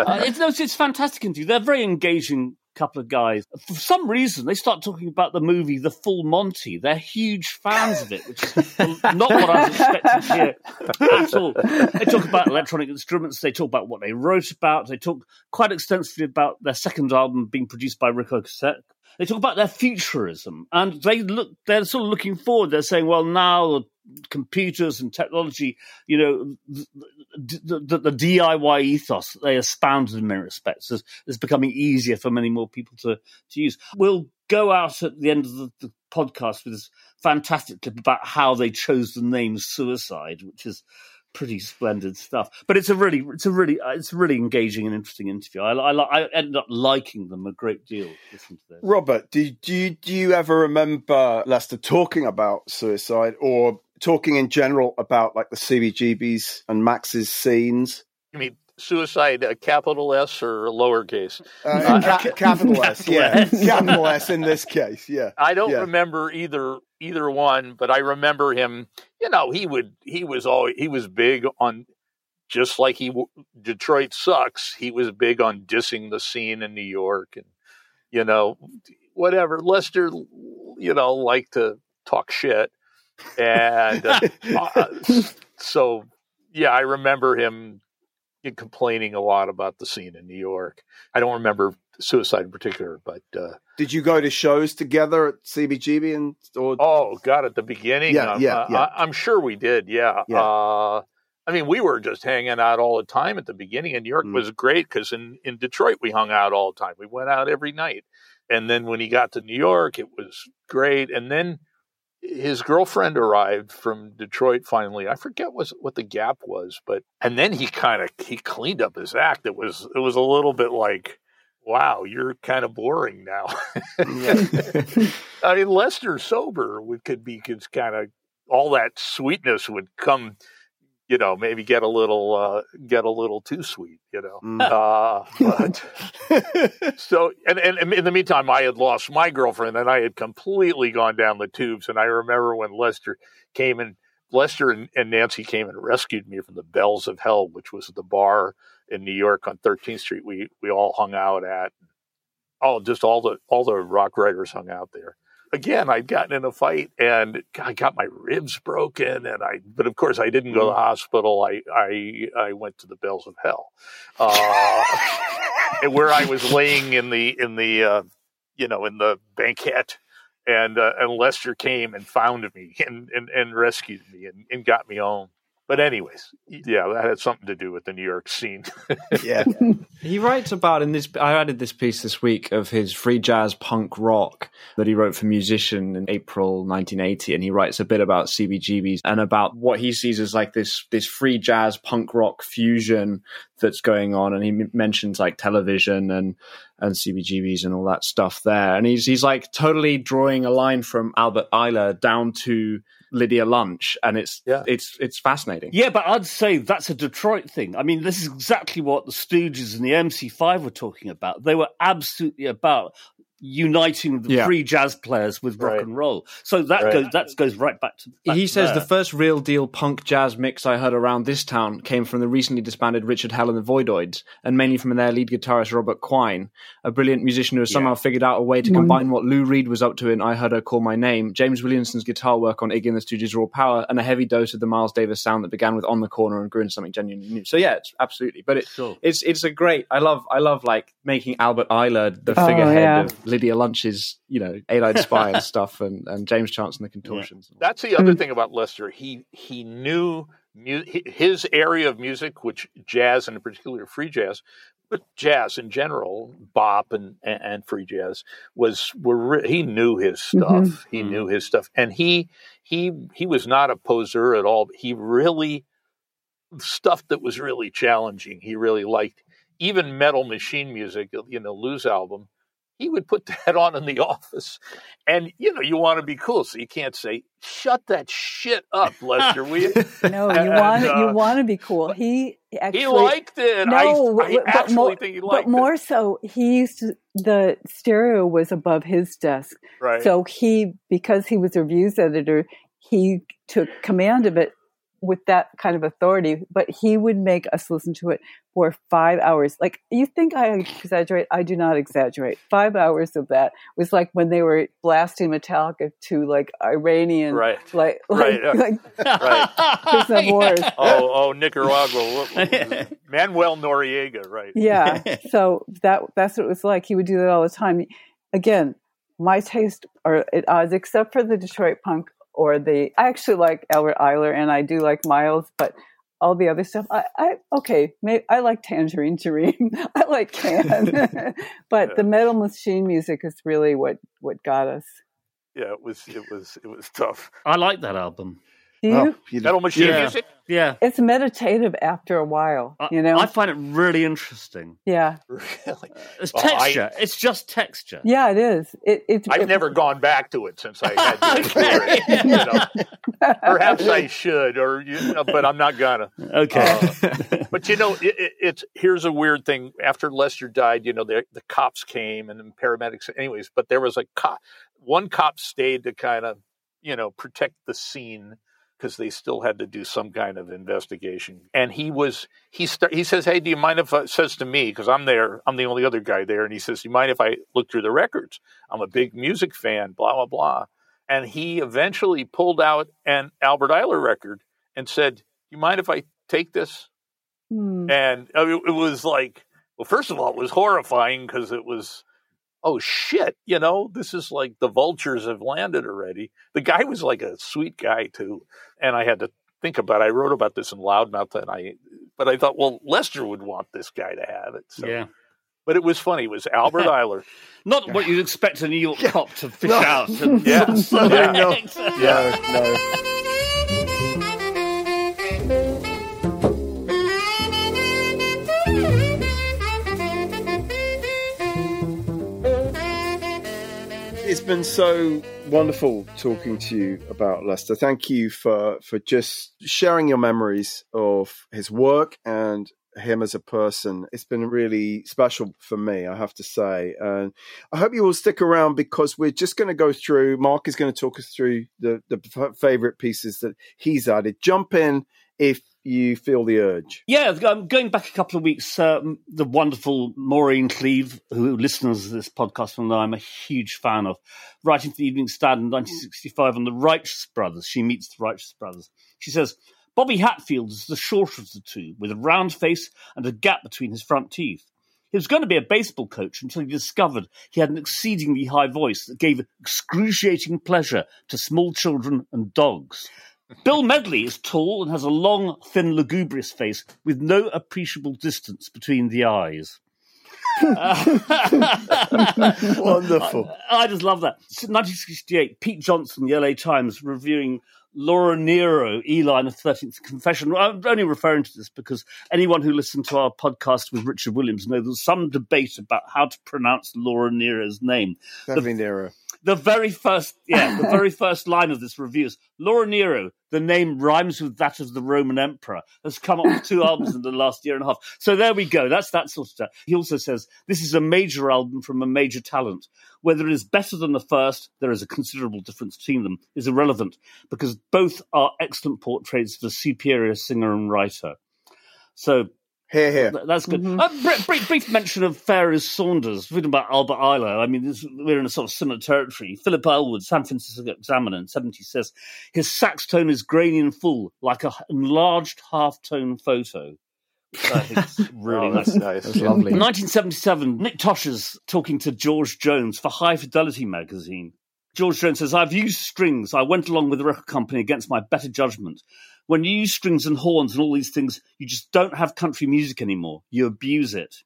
Uh, it's, no, it's, it's fantastic interview. They're very engaging couple of guys. For some reason, they start talking about the movie The Full Monty. They're huge fans of it, which is not what I was expecting to hear at all. They talk about electronic instruments. They talk about what they wrote about. They talk quite extensively about their second album being produced by Ric Ocasek. They talk about their futurism, and they look. They're sort of looking forward. They're saying, "Well, now computers and technology, you know, the, the, the, DIY ethos that they espounded in many respects is, is becoming easier for many more people to, to use. We'll go out at the end of the, the podcast with this fantastic clip about how they chose the name Suicide, which is pretty splendid stuff. But it's a really, it's a really, uh, it's a really engaging and interesting interview. I, I, I ended up liking them a great deal. Listen to this, Robert. Do, do you do you ever remember Lester talking about suicide or talking in general about like the CBGBs and Max's scenes? You mean suicide, a capital S or a lowercase? Uh, ca- capital S, yeah, capital S in this case, yeah. I don't yeah. remember either either one, but I remember him. You know, he would he was always he was big on just like he Detroit sucks. He was big on dissing the scene in New York and you know whatever. Lester, you know, liked to talk shit, and uh, uh, so yeah, I remember him complaining a lot about the scene in New York. I don't remember suicide in particular, but uh, did you go to shows together at CBGB and or... oh god, at the beginning, yeah, um, yeah, yeah. I, am sure we did, yeah. yeah. Uh, I mean, we were just hanging out all the time at the beginning, and New York Mm. was great because in in Detroit we hung out all the time. We went out every night, and then when he got to New York, it was great, and then. His girlfriend arrived from Detroit finally. I forget what what the gap was, but and then he kind of he cleaned up his act. It was it was a little bit like, wow, you're kind of boring now. I mean, Lester sober would could be could kind of all that sweetness would come, you know, maybe get a little uh, get a little too sweet, you know. Mm. Uh, but so and, and in the meantime, I had lost my girlfriend and I had completely gone down the tubes. And I remember when Lester came and Lester and, and Nancy came and rescued me from the Bells of Hell, which was the bar in New York on 13th Street. We we all hung out at. Oh, just all the all the rock writers hung out there. Again, I'd gotten in a fight and I got my ribs broken, and I. But of course, I didn't go to the hospital. I I I went to the Bells of Hell, uh, and where I was laying in the in the uh, you know in the banquette, and uh, and Lester came and found me and and, and rescued me and, and got me home. But anyways, yeah, that had something to do with the New York scene. yeah. He writes about in this. I added this piece this week of his free jazz punk rock that he wrote for Musician in April 1980, and he writes a bit about CBGBs and about what he sees as like this this free jazz punk rock fusion that's going on. And he m- mentions like television and and CBGBs and all that stuff there. And he's he's like totally drawing a line from Albert Ayler down to Lydia Lunch, and it's Yeah. it's it's fascinating. Yeah, but I'd say that's a Detroit thing. I mean, this is exactly what the Stooges and the MC5 were talking about. They were absolutely about uniting the Yeah. free jazz players with rock Right. and roll. So that Right. goes that goes right back to. Back he to says there. the first real deal punk jazz mix I heard around this town came from the recently disbanded Richard Hell and the Voidoids, and mainly from their lead guitarist Robert Quine, a brilliant musician who has somehow figured out a way to combine what Lou Reed was up to in I Heard Her Call My Name, James Williamson's guitar work on Iggy and the Stooges' Raw Power, and a heavy dose of the Miles Davis sound that began with On the Corner and grew into something genuinely new. So yeah, it's absolutely. But it, Sure. it's it's a great. I love I love like making Albert Ayler the Oh, figurehead yeah. of Lydia Lunch's you know 8 Eyed Spy and stuff, and, and James Chance and the Contortions. That's the other hmm. thing about Lester. He he knew mu- his area of music, which jazz and in particular free jazz, but jazz in general, bop and and, and free jazz was were re- he knew his mm-hmm. stuff. He hmm. knew his stuff, and he he he was not a poser at all. He really stuff that was really challenging. He really liked even metal machine music. You know, Lou's album. He would put that on in the office, and you know you want to be cool, so you can't say "shut that shit up," Lester. will you? No, you And, want uh, you want to be cool. He actually he liked it. No, I, but- I but more- think he but more so, he used to, the stereo was above his desk. Right. So he, because he was a reviews editor, he took command of it with that kind of authority, but he would make us listen to it for five hours. Like you think I exaggerate? I do not exaggerate. Five hours of that was like when they were blasting Metallica to like Iranian, Right. Like, Right, like, uh, right. prisoner wars. Oh, oh, Nicaragua. What- what was it? Manuel Noriega, right? yeah so that that's what it was like he would do that all the time again my taste are at odds except for the detroit punk or the i actually like albert ayler and i do like miles but all the other stuff i, I okay may, i like tangerine dream i like can but the metal machine music is really what what got us Yeah, it was, it was, it was tough. I like that album. Do you you Metal Machine Yeah. Music. Yeah. it's meditative after a while I, you know I find it really interesting. yeah Really? It's Well, I- texture. it's just texture. yeah it is it, it's I've it- never gone back to it since I had to endure it. You know. Perhaps I should, or you know, but I'm not gonna. Okay. Uh, but you know, it, it, it's here's a weird thing. After Lester died, you know, the the cops came and the paramedics. Anyways, but there was a cop. One cop stayed to kind of, you know, protect the scene because they still had to do some kind of investigation. And he was he he says, "Hey, do you mind if I says to me because I'm there, I'm the only other guy there." And he says, "Do you mind if I look through the records? I'm a big music fan." Blah blah blah. And he eventually pulled out an Albert Ayler record and said, Do "You mind if I take this?" Hmm. And I mean, it was like, well, first of all, it was horrifying because it was, oh shit, you know, this is like the vultures have landed already. The guy was like a sweet guy too, and I had to think about. It. I wrote about this in Loudmouth, and I, but I thought, well, Lester would want this guy to have it. So. Yeah. But it was funny. It was Albert Ayler. Not what you'd expect a New York cop to fish No. out. And Yeah. No, no, Yeah. no, no. It's been so wonderful talking to you about Lester. Thank you for for just sharing your memories of his work and him as a person. It's been really special for me, I have to say. And I hope you will stick around because we're just going to go through. Mark is going to talk us through the the favorite pieces that he's added. Jump in if you feel the urge. Yeah, um, going back a couple of weeks, um, the wonderful Maureen Cleave, who listeners to this podcast know I'm a huge fan of, writing for the Evening Standard in 1965 on the Righteous Brothers. She meets the Righteous Brothers. She says, Bobby Hatfield is the shorter of the two, with a round face and a gap between his front teeth. He was going to be a baseball coach until he discovered he had an exceedingly high voice that gave excruciating pleasure to small children and dogs. Bill Medley is tall and has a long, thin, lugubrious face with no appreciable distance between the eyes. Wonderful. I, I just love that. 1968, Pete Johnson, the LA Times, reviewing Laura Nyro, Eli and the 13th Confession. I'm only referring to this because anyone who listened to our podcast with Richard Williams knows there's some debate about how to pronounce Laura Nyro's name. Definitely Nero. The very first, yeah, the very first line of this review is Laura Nyro. The name rhymes with that of the Roman emperor. Has come up with two albums in the last year and a half. So there we go. That's that sort of stuff. He also says this is a major album from a major talent. Whether it is better than the first, there is a considerable difference between them, is irrelevant because both are excellent portraits of a superior singer and writer. So Here, here. That's good. Uh, brief, brief, brief mention of Pharoah Saunders, reading about Albert Ayler. I mean, this, we're in a sort of similar territory. Philip Elwood, San Francisco Examiner in 70 says, his sax tone is grainy and full, like an enlarged half-tone photo. Which I think really Oh, nice. that's nice. That's lovely. 1977, Nick Tosches talking to George Jones for High Fidelity magazine. George Jones says, I've used strings. I went along with the record company against my better judgment. When you use strings and horns and all these things, you just don't have country music anymore. You abuse it.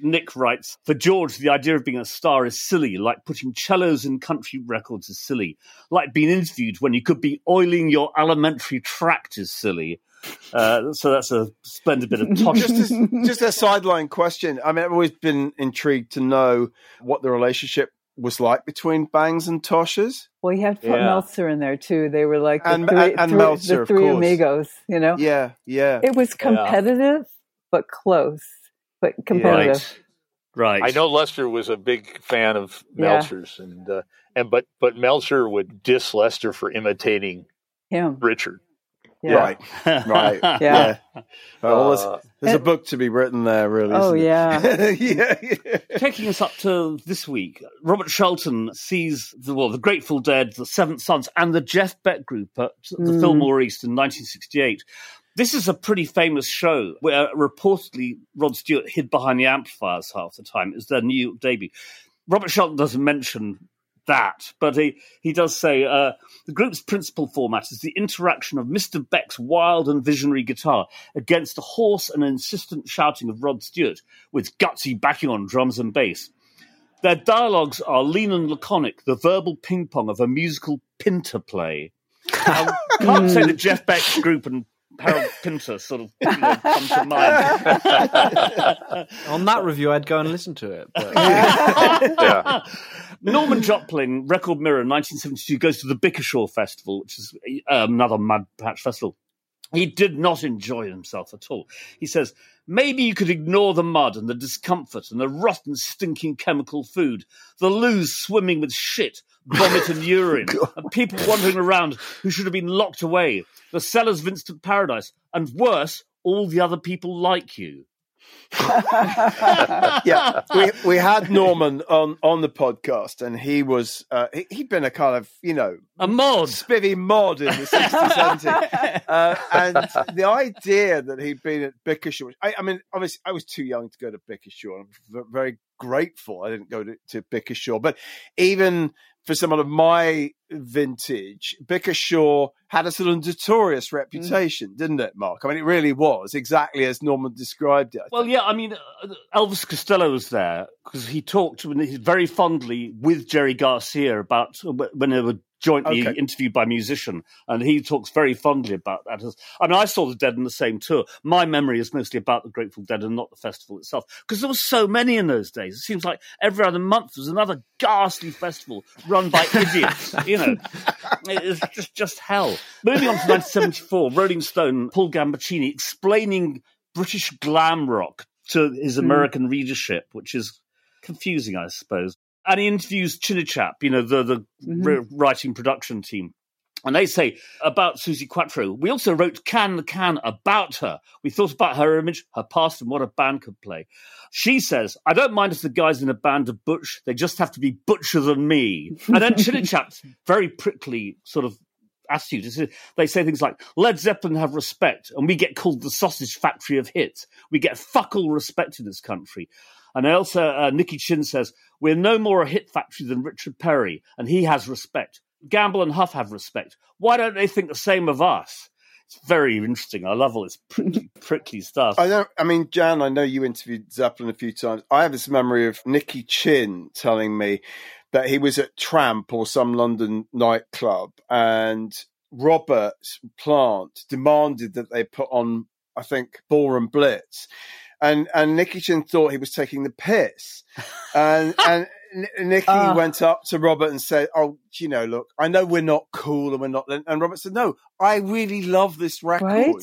Nick writes, For George, the idea of being a star is silly, like putting cellos in country records is silly. Like being interviewed when you could be oiling your alimentary tract is silly. Uh, so that's a splendid bit of Tosches. just just a sideline question. I mean, I've always been intrigued to know what the relationship was like between Bangs and Tosches. Well, you have to put Yeah. Meltzer in there too. They were like the And- three, and- and three- Meltzer, the three course. amigos. You know, Yeah, yeah. it was competitive but close, but competitive. Right. I know Lester was a big fan of Yeah. Meltzer's, and uh, and but but Meltzer would diss Lester for imitating Him. Richard. Yeah. Right, right, Yeah. yeah. Oh, there's, Uh, there's a book to be written there, really. Oh, isn't yeah. yeah, yeah. Taking us up to this week, Robert Shelton sees the well, the Grateful Dead, the Seventh Sons, and the Jeff Beck Group at the Mm. Fillmore East in 1968. This is a pretty famous show where reportedly Rod Stewart hid behind the amplifiers half the time. It was their New York debut. Robert Shelton doesn't mention that, but he, he does say uh, the group's principal format is the interaction of Mr. Beck's wild and visionary guitar against the hoarse and insistent shouting of Rod Stewart, with gutsy backing on drums and bass. Their dialogues are lean and laconic, the verbal ping pong of a musical Pinter play. I can't say that Jeff Beck's group and Harold Pinter sort of you know, come to mind. On that review, I'd go and listen to it. But yeah. Norman Joplin, Record Mirror, 1972, goes to the Bickershaw Festival, which is uh, another Mud Patch Festival. He did not enjoy himself at all. He says, maybe you could ignore the mud and the discomfort and the rotten, stinking chemical food, the loos swimming with shit, vomit and urine, and people wandering around who should have been locked away, the cellars of instant paradise, and worse, all the other people like you. yeah, we we had Norman on on the podcast, and he was uh, he, he'd been a kind of you know A mod. spivvy mod in the 60s, 70s. Uh, and the idea that he'd been at Bickershaw, I, I mean, obviously, I was too young to go to Bickershaw. I'm very grateful I didn't go to, to Bickershaw, but even for someone of my vintage, Bickershaw had a sort of notorious reputation, didn't it, Mark? I mean, it really was exactly as Norman described it. I Well, think. yeah, I mean, uh, Elvis Costello was there because he talked very fondly with Jerry Garcia about uh, when they were jointly Okay. interviewed by a musician, and he talks very fondly about that. I mean, I saw the Dead in the same tour. My memory is mostly about the Grateful Dead and not the festival itself, because there were so many in those days. It seems like every other month was another ghastly festival run by idiots. you know, it was just just hell. Moving on to 1974, Rolling Stone, Paul Gambaccini explaining British glam rock to his hmm. American readership, which is confusing, I suppose. And he interviews Chinnichap, you know, the, the mm-hmm. re- writing production team. And they say about Suzi Quatro, we also wrote Can the Can about her. We thought about her image, her past, and what a band could play. She says, I don't mind if the guys in a band are butch, they just have to be butcher than me. And then Chinnichap's very prickly sort of attitude. They say things like, Led Zeppelin have respect, and we get called the sausage factory of hits. We get fuck all respect in this country. And also, uh, Nicky Chinn says, We're no more a hit factory than Richard Perry, and he has respect. Gamble and Huff have respect. Why don't they think the same of us? It's very interesting. I love all this prickly, prickly stuff. I don't. I mean, Jaan, I know you interviewed Zeppelin a few times. I have this memory of Nicky Chinn telling me that he was at Tramp or some London nightclub, and Robert Plant demanded that they put on, I think, Ballroom Blitz, and and Nicky thought he was taking the piss, and and. Nicky Ah. went up to Robert and said, "Oh, you know, look, I know we're not cool and we're not." And Robert said, "No, I really love this record." Right?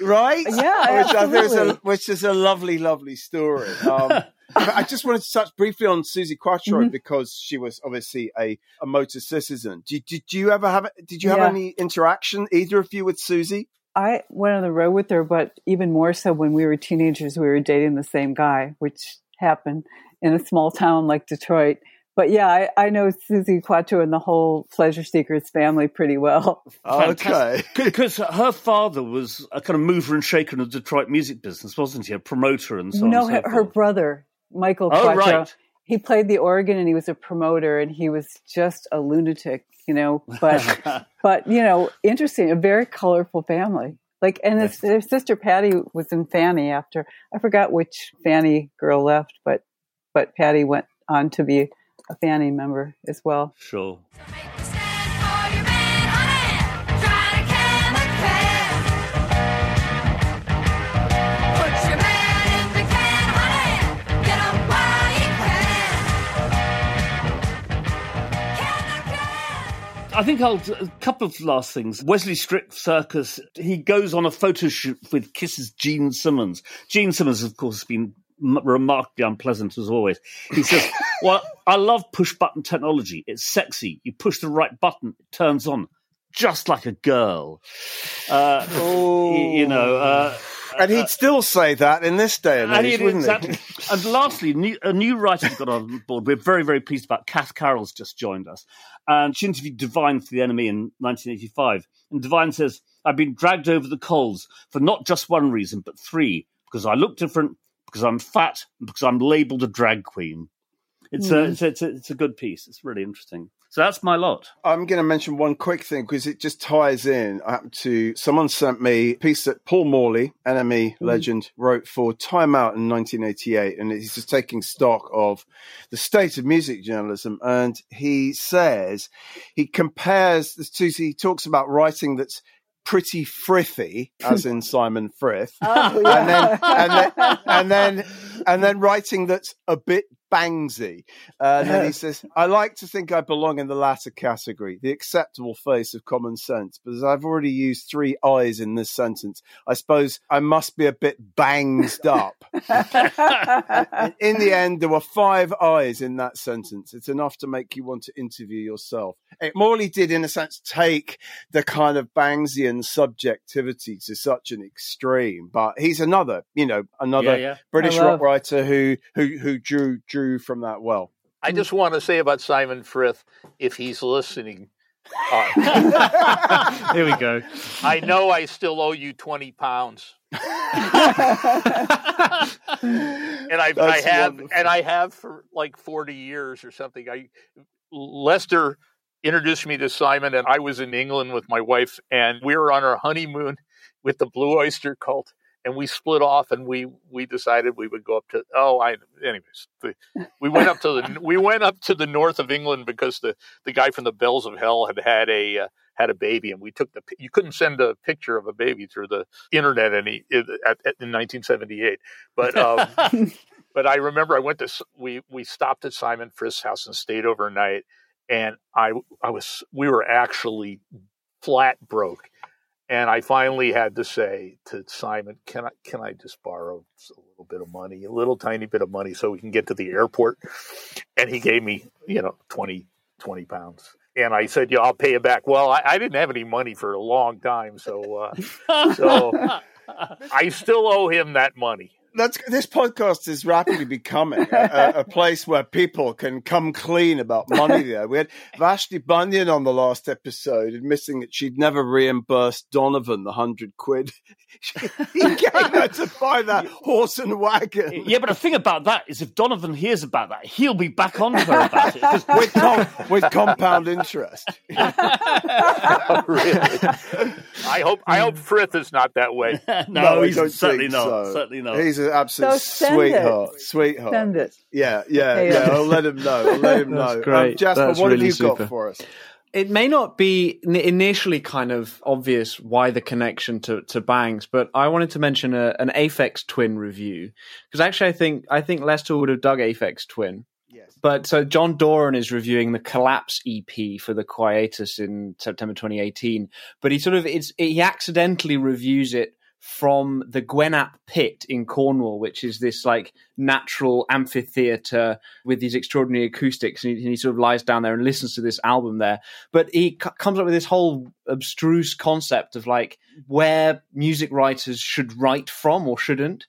right? Yeah, which I think is a, absolutely. which is a lovely, lovely story. Um, but I just wanted to touch briefly on Suzi Quatro Mhm. because she was obviously a, a motor citizen. Did, did you ever have did you have Yeah. any interaction either of you with Susie? I went on the road with her, but even more so when we were teenagers, we were dating the same guy, which happened in a small town like Detroit. But yeah, I, I know Suzi Quatro and the whole Pleasure Seekers family pretty well. Okay. Because her father was a kind of mover and shaker in the Detroit music business, wasn't he? A promoter and so on. no, and so her, her brother, Michael Oh, Quattro, right. He played the organ and he was a promoter and he was just a lunatic, you know. But but you know, interesting, a very colorful family. Like, and his, their sister Patty was in Fanny after I forgot which Fanny girl left, but but Patty went on to be a Fanny member as well. Sure. I think I'll a couple of last things. Wesley Strick Circus. He goes on a photo shoot with Kiss's Gene Simmons. Gene Simmons, of course, has been remarkably unpleasant as always. He says, "Well, I love push button technology. It's sexy. You push the right button, it turns on. just like a girl. Uh, y- you know, uh, and he'd still say that in this day and and, age, wouldn't exactly. he? and lastly, new, a new writer's got on board. We're very, very pleased about. Cath Carroll's just joined us, and she interviewed Divine for the NME in 1985. And Divine says, "I've been dragged over the coals for not just one reason, but three: because I look different, because I'm fat, and because I'm labelled a drag queen." It's a, Mm. it's, a, it's a, it's a good piece. It's really interesting. So that's my lot. I'm going to mention one quick thing because it just ties in I happened to someone sent me a piece that Paul Morley, NME mm-hmm. legend, wrote for Time Out in 1988, and he's just taking stock of the state of music journalism. And he says he compares the two. He talks about writing that's pretty frithy, as in Simon Frith, Oh, and then and then and then and then writing that's a bit bangsy. Uh, and then he says, "I like to think I belong in the latter category, the acceptable face of common sense. But as I've already used three I's in this sentence, I suppose I must be a bit banged up." In the end, there were five I's in that sentence. It's enough to make you want to interview yourself. It Morley did, in a sense, take the kind of Bangsian subjectivity to such an extreme, but he's another, you know, another Yeah, yeah. British rock writer who who who drew drew from that well. I just want to say about Simon Frith, if he's listening, uh, Here we go. I know I still owe you twenty pounds, and I, I have, wonderful. and I have for like forty years or something. I Lester introduced me to Simon, and I was in England with my wife, and we were on our honeymoon with the Blue Oyster Cult, and we split off, and we we decided we would go up to oh, I anyways, the, we went up to the we went up to the north of England because the the guy from the Bells of Hell had had a uh, had a baby, and we took the you couldn't send a picture of a baby through the internet any in 1978, but. Um, but I remember I went to we we stopped at Simon Frith's house and stayed overnight, and I I was we were actually flat broke, and I finally had to say to Simon, "Can I can I just borrow a little bit of money, a little tiny bit of money, so we can get to the airport?" And he gave me you know 20, 20 pounds. And I said, "Yeah, I'll pay you back." Well, I, I didn't have any money for a long time, so uh, so I still owe him that money. That's this podcast is rapidly becoming a, a, a place where people can come clean about money. There, we had Vashti Bunyan on the last episode, admitting that she'd never reimbursed Donovan the hundred quid he gave her to buy that horse and wagon. Yeah, but the thing about that is, if Donovan hears about that, he'll be back on her about it with, com- with compound interest. Oh, really? I hope I hope Frith is not that way. no, I he's certainly not. so. Certainly not. He's an absolute So sweetheart. it. Sweetheart. Send it. Yeah, yeah, Yeah, yeah. yeah. I'll let him know. I'll let him That's know. great. Um, Jasper, That's what really have you super. got for us? It may not be initially kind of obvious why the connection to, to Bangs, but I wanted to mention a, an Aphex Twin review because actually I think I think Lester would have dug Aphex Twin. Yes. But so John Doran is reviewing the Collapse EP for the Quietus in September 2018, but he sort of it's he accidentally reviews it from the Gwennap Pit in Cornwall, which is this like natural amphitheater with these extraordinary acoustics, and he, and he sort of lies down there and listens to this album there. But he c- comes up with this whole abstruse concept of like where music writers should write from or shouldn't.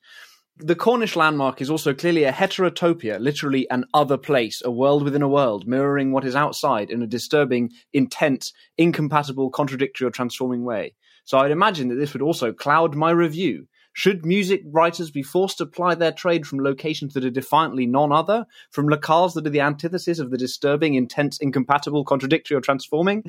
The Cornish landmark is also clearly a heterotopia, literally an other place, a world within a world, mirroring what is outside in a disturbing, intense, incompatible, contradictory, or transforming way. So I'd imagine that this would also cloud my review. Should music writers be forced to ply their trade from locations that are defiantly non other, from locales that are the antithesis of the disturbing, intense, incompatible, contradictory, or transforming?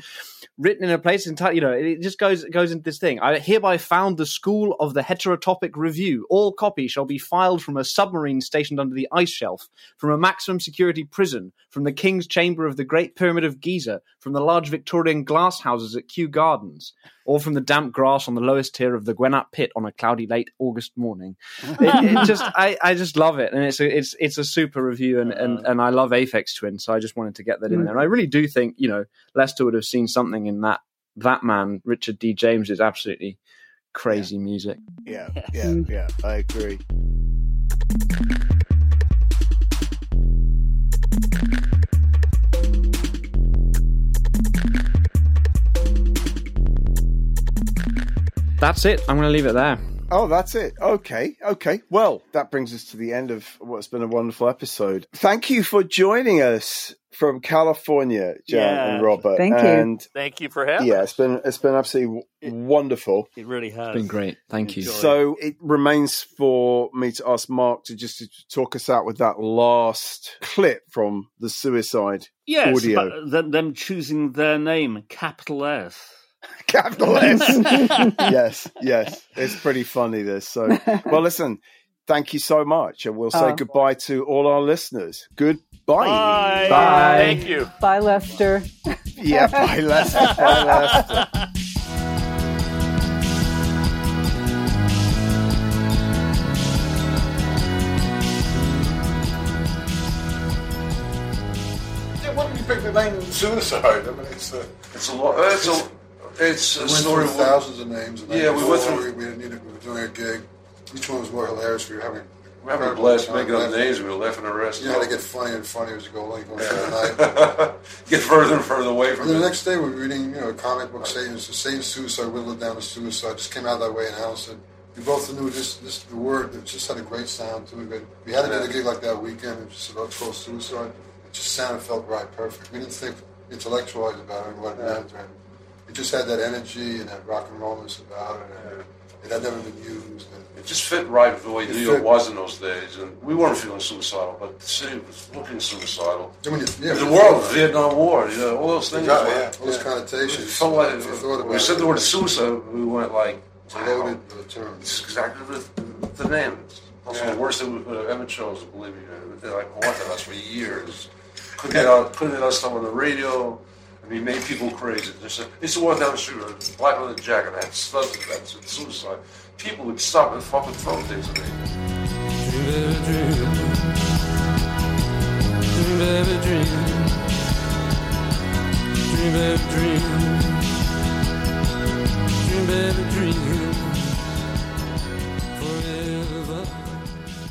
Written in a place entirely, you know, it just goes goes into this thing. I hereby found the school of the heterotopic review. All copy shall be filed from a submarine stationed under the ice shelf, from a maximum security prison, from the King's Chamber of the Great Pyramid of Giza, from the large Victorian glass houses at Kew Gardens, or from the damp grass on the lowest tier of the Gwennap Pit on a cloudy late August morning. It, it just, I, I just love it, and it's a, it's it's a super review, and, and, and I love Aphex Twin, so I just wanted to get that in mm-hmm. there. And I really do think you know Lester would have seen something in that that man, Richard D. James, is absolutely crazy music. Yeah, yeah, mm. yeah. I agree. that's it. I'm going to leave it there. Oh, that's it. Okay. Okay. Well, that brings us to the end of what's been a wonderful episode. Thank you for joining us from California, Jaan Yeah. and Robert. Thank you. And Thank you for having me. yeah, it's been it's been absolutely w- wonderful. It really has. It's been great. Thank you. So it remains for me to ask Mark to just to talk us out with that last clip from the suicide yes, audio. but them, them choosing their name, capital S. capital S. yes, yes, it's pretty funny. This so well. Listen, thank you so much, and we'll say Oh. goodbye to all our listeners. Goodbye. Bye. Bye. Thank you. Bye, Lester. Yeah, bye, Lester. Bye, Lester. Yeah, why did you pick the name Suicide? I mean, it's uh, It's a lot. It's a. It's We a went story. through thousands of names. And Yeah, we went through- We, we didn't need it. We were doing a gig. Each one was more hilarious. We were having. We're having a blast making up Laughing. names. We were laughing our asses You know, they get funnier and funnier as you go along. You go through the night. Get further and further away And from then the it. next day we were reading, you know, a comic book saying Satan suicide, whittled it down to suicide. Just came out that way in said, We both knew this, this the word. It just had a great sound to it. We had to do the gig like that weekend. It just about called suicide. It just sounded felt right, perfect. We didn't think intellectualize about it and what it meant. And it just had that energy and that rock and rollness about it. And it had never been used. And It just fit right with the way It New York was in those days, and we weren't feeling suicidal, but the city was looking suicidal. when you, yeah, the world, it, Vietnam War, you know, all those things. Yeah, all those It connotations. felt like If you thought when about we said it, the word it- suicide, we went like, wow, uh. It's exactly the, the name. Also Yeah. the worst thing we could have ever chosen, believe me. They like haunted us for years. Couldn't get out, couldn't get us on the radio. I mean, made people crazy. They said, it's the one down the street, with a black leather jacket, had studs and that said suicide. People would stop and fucking throw things at me. Baby, dream. Dream, baby, dream. Dream, baby, dream. Dream, baby, dream.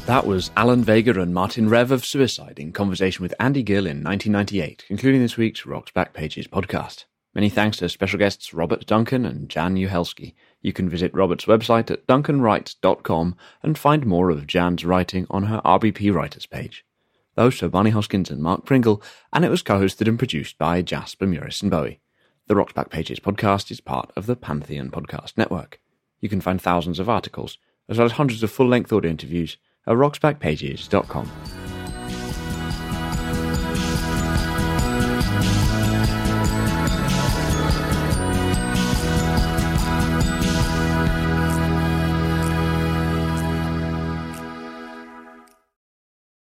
That was Alan Vega and Martin Rev of Suicide in conversation with Andy Gill in 1998, concluding this week's Rock's Backpages podcast. Many thanks to special guests Robert Duncan and Jaan Uhelszki. You can visit Robert's website at duncanwrites.com and find more of Jaan's writing on her RBP Writers page. Those are Barney Hoskyns and Mark Pringle, and it was co-hosted and produced by Jasper Muris and Bowie. The Rock's Backpages podcast is part of the Pantheon Podcast Network. You can find thousands of articles, as well as hundreds of full-length audio interviews at rocksbackpages.com.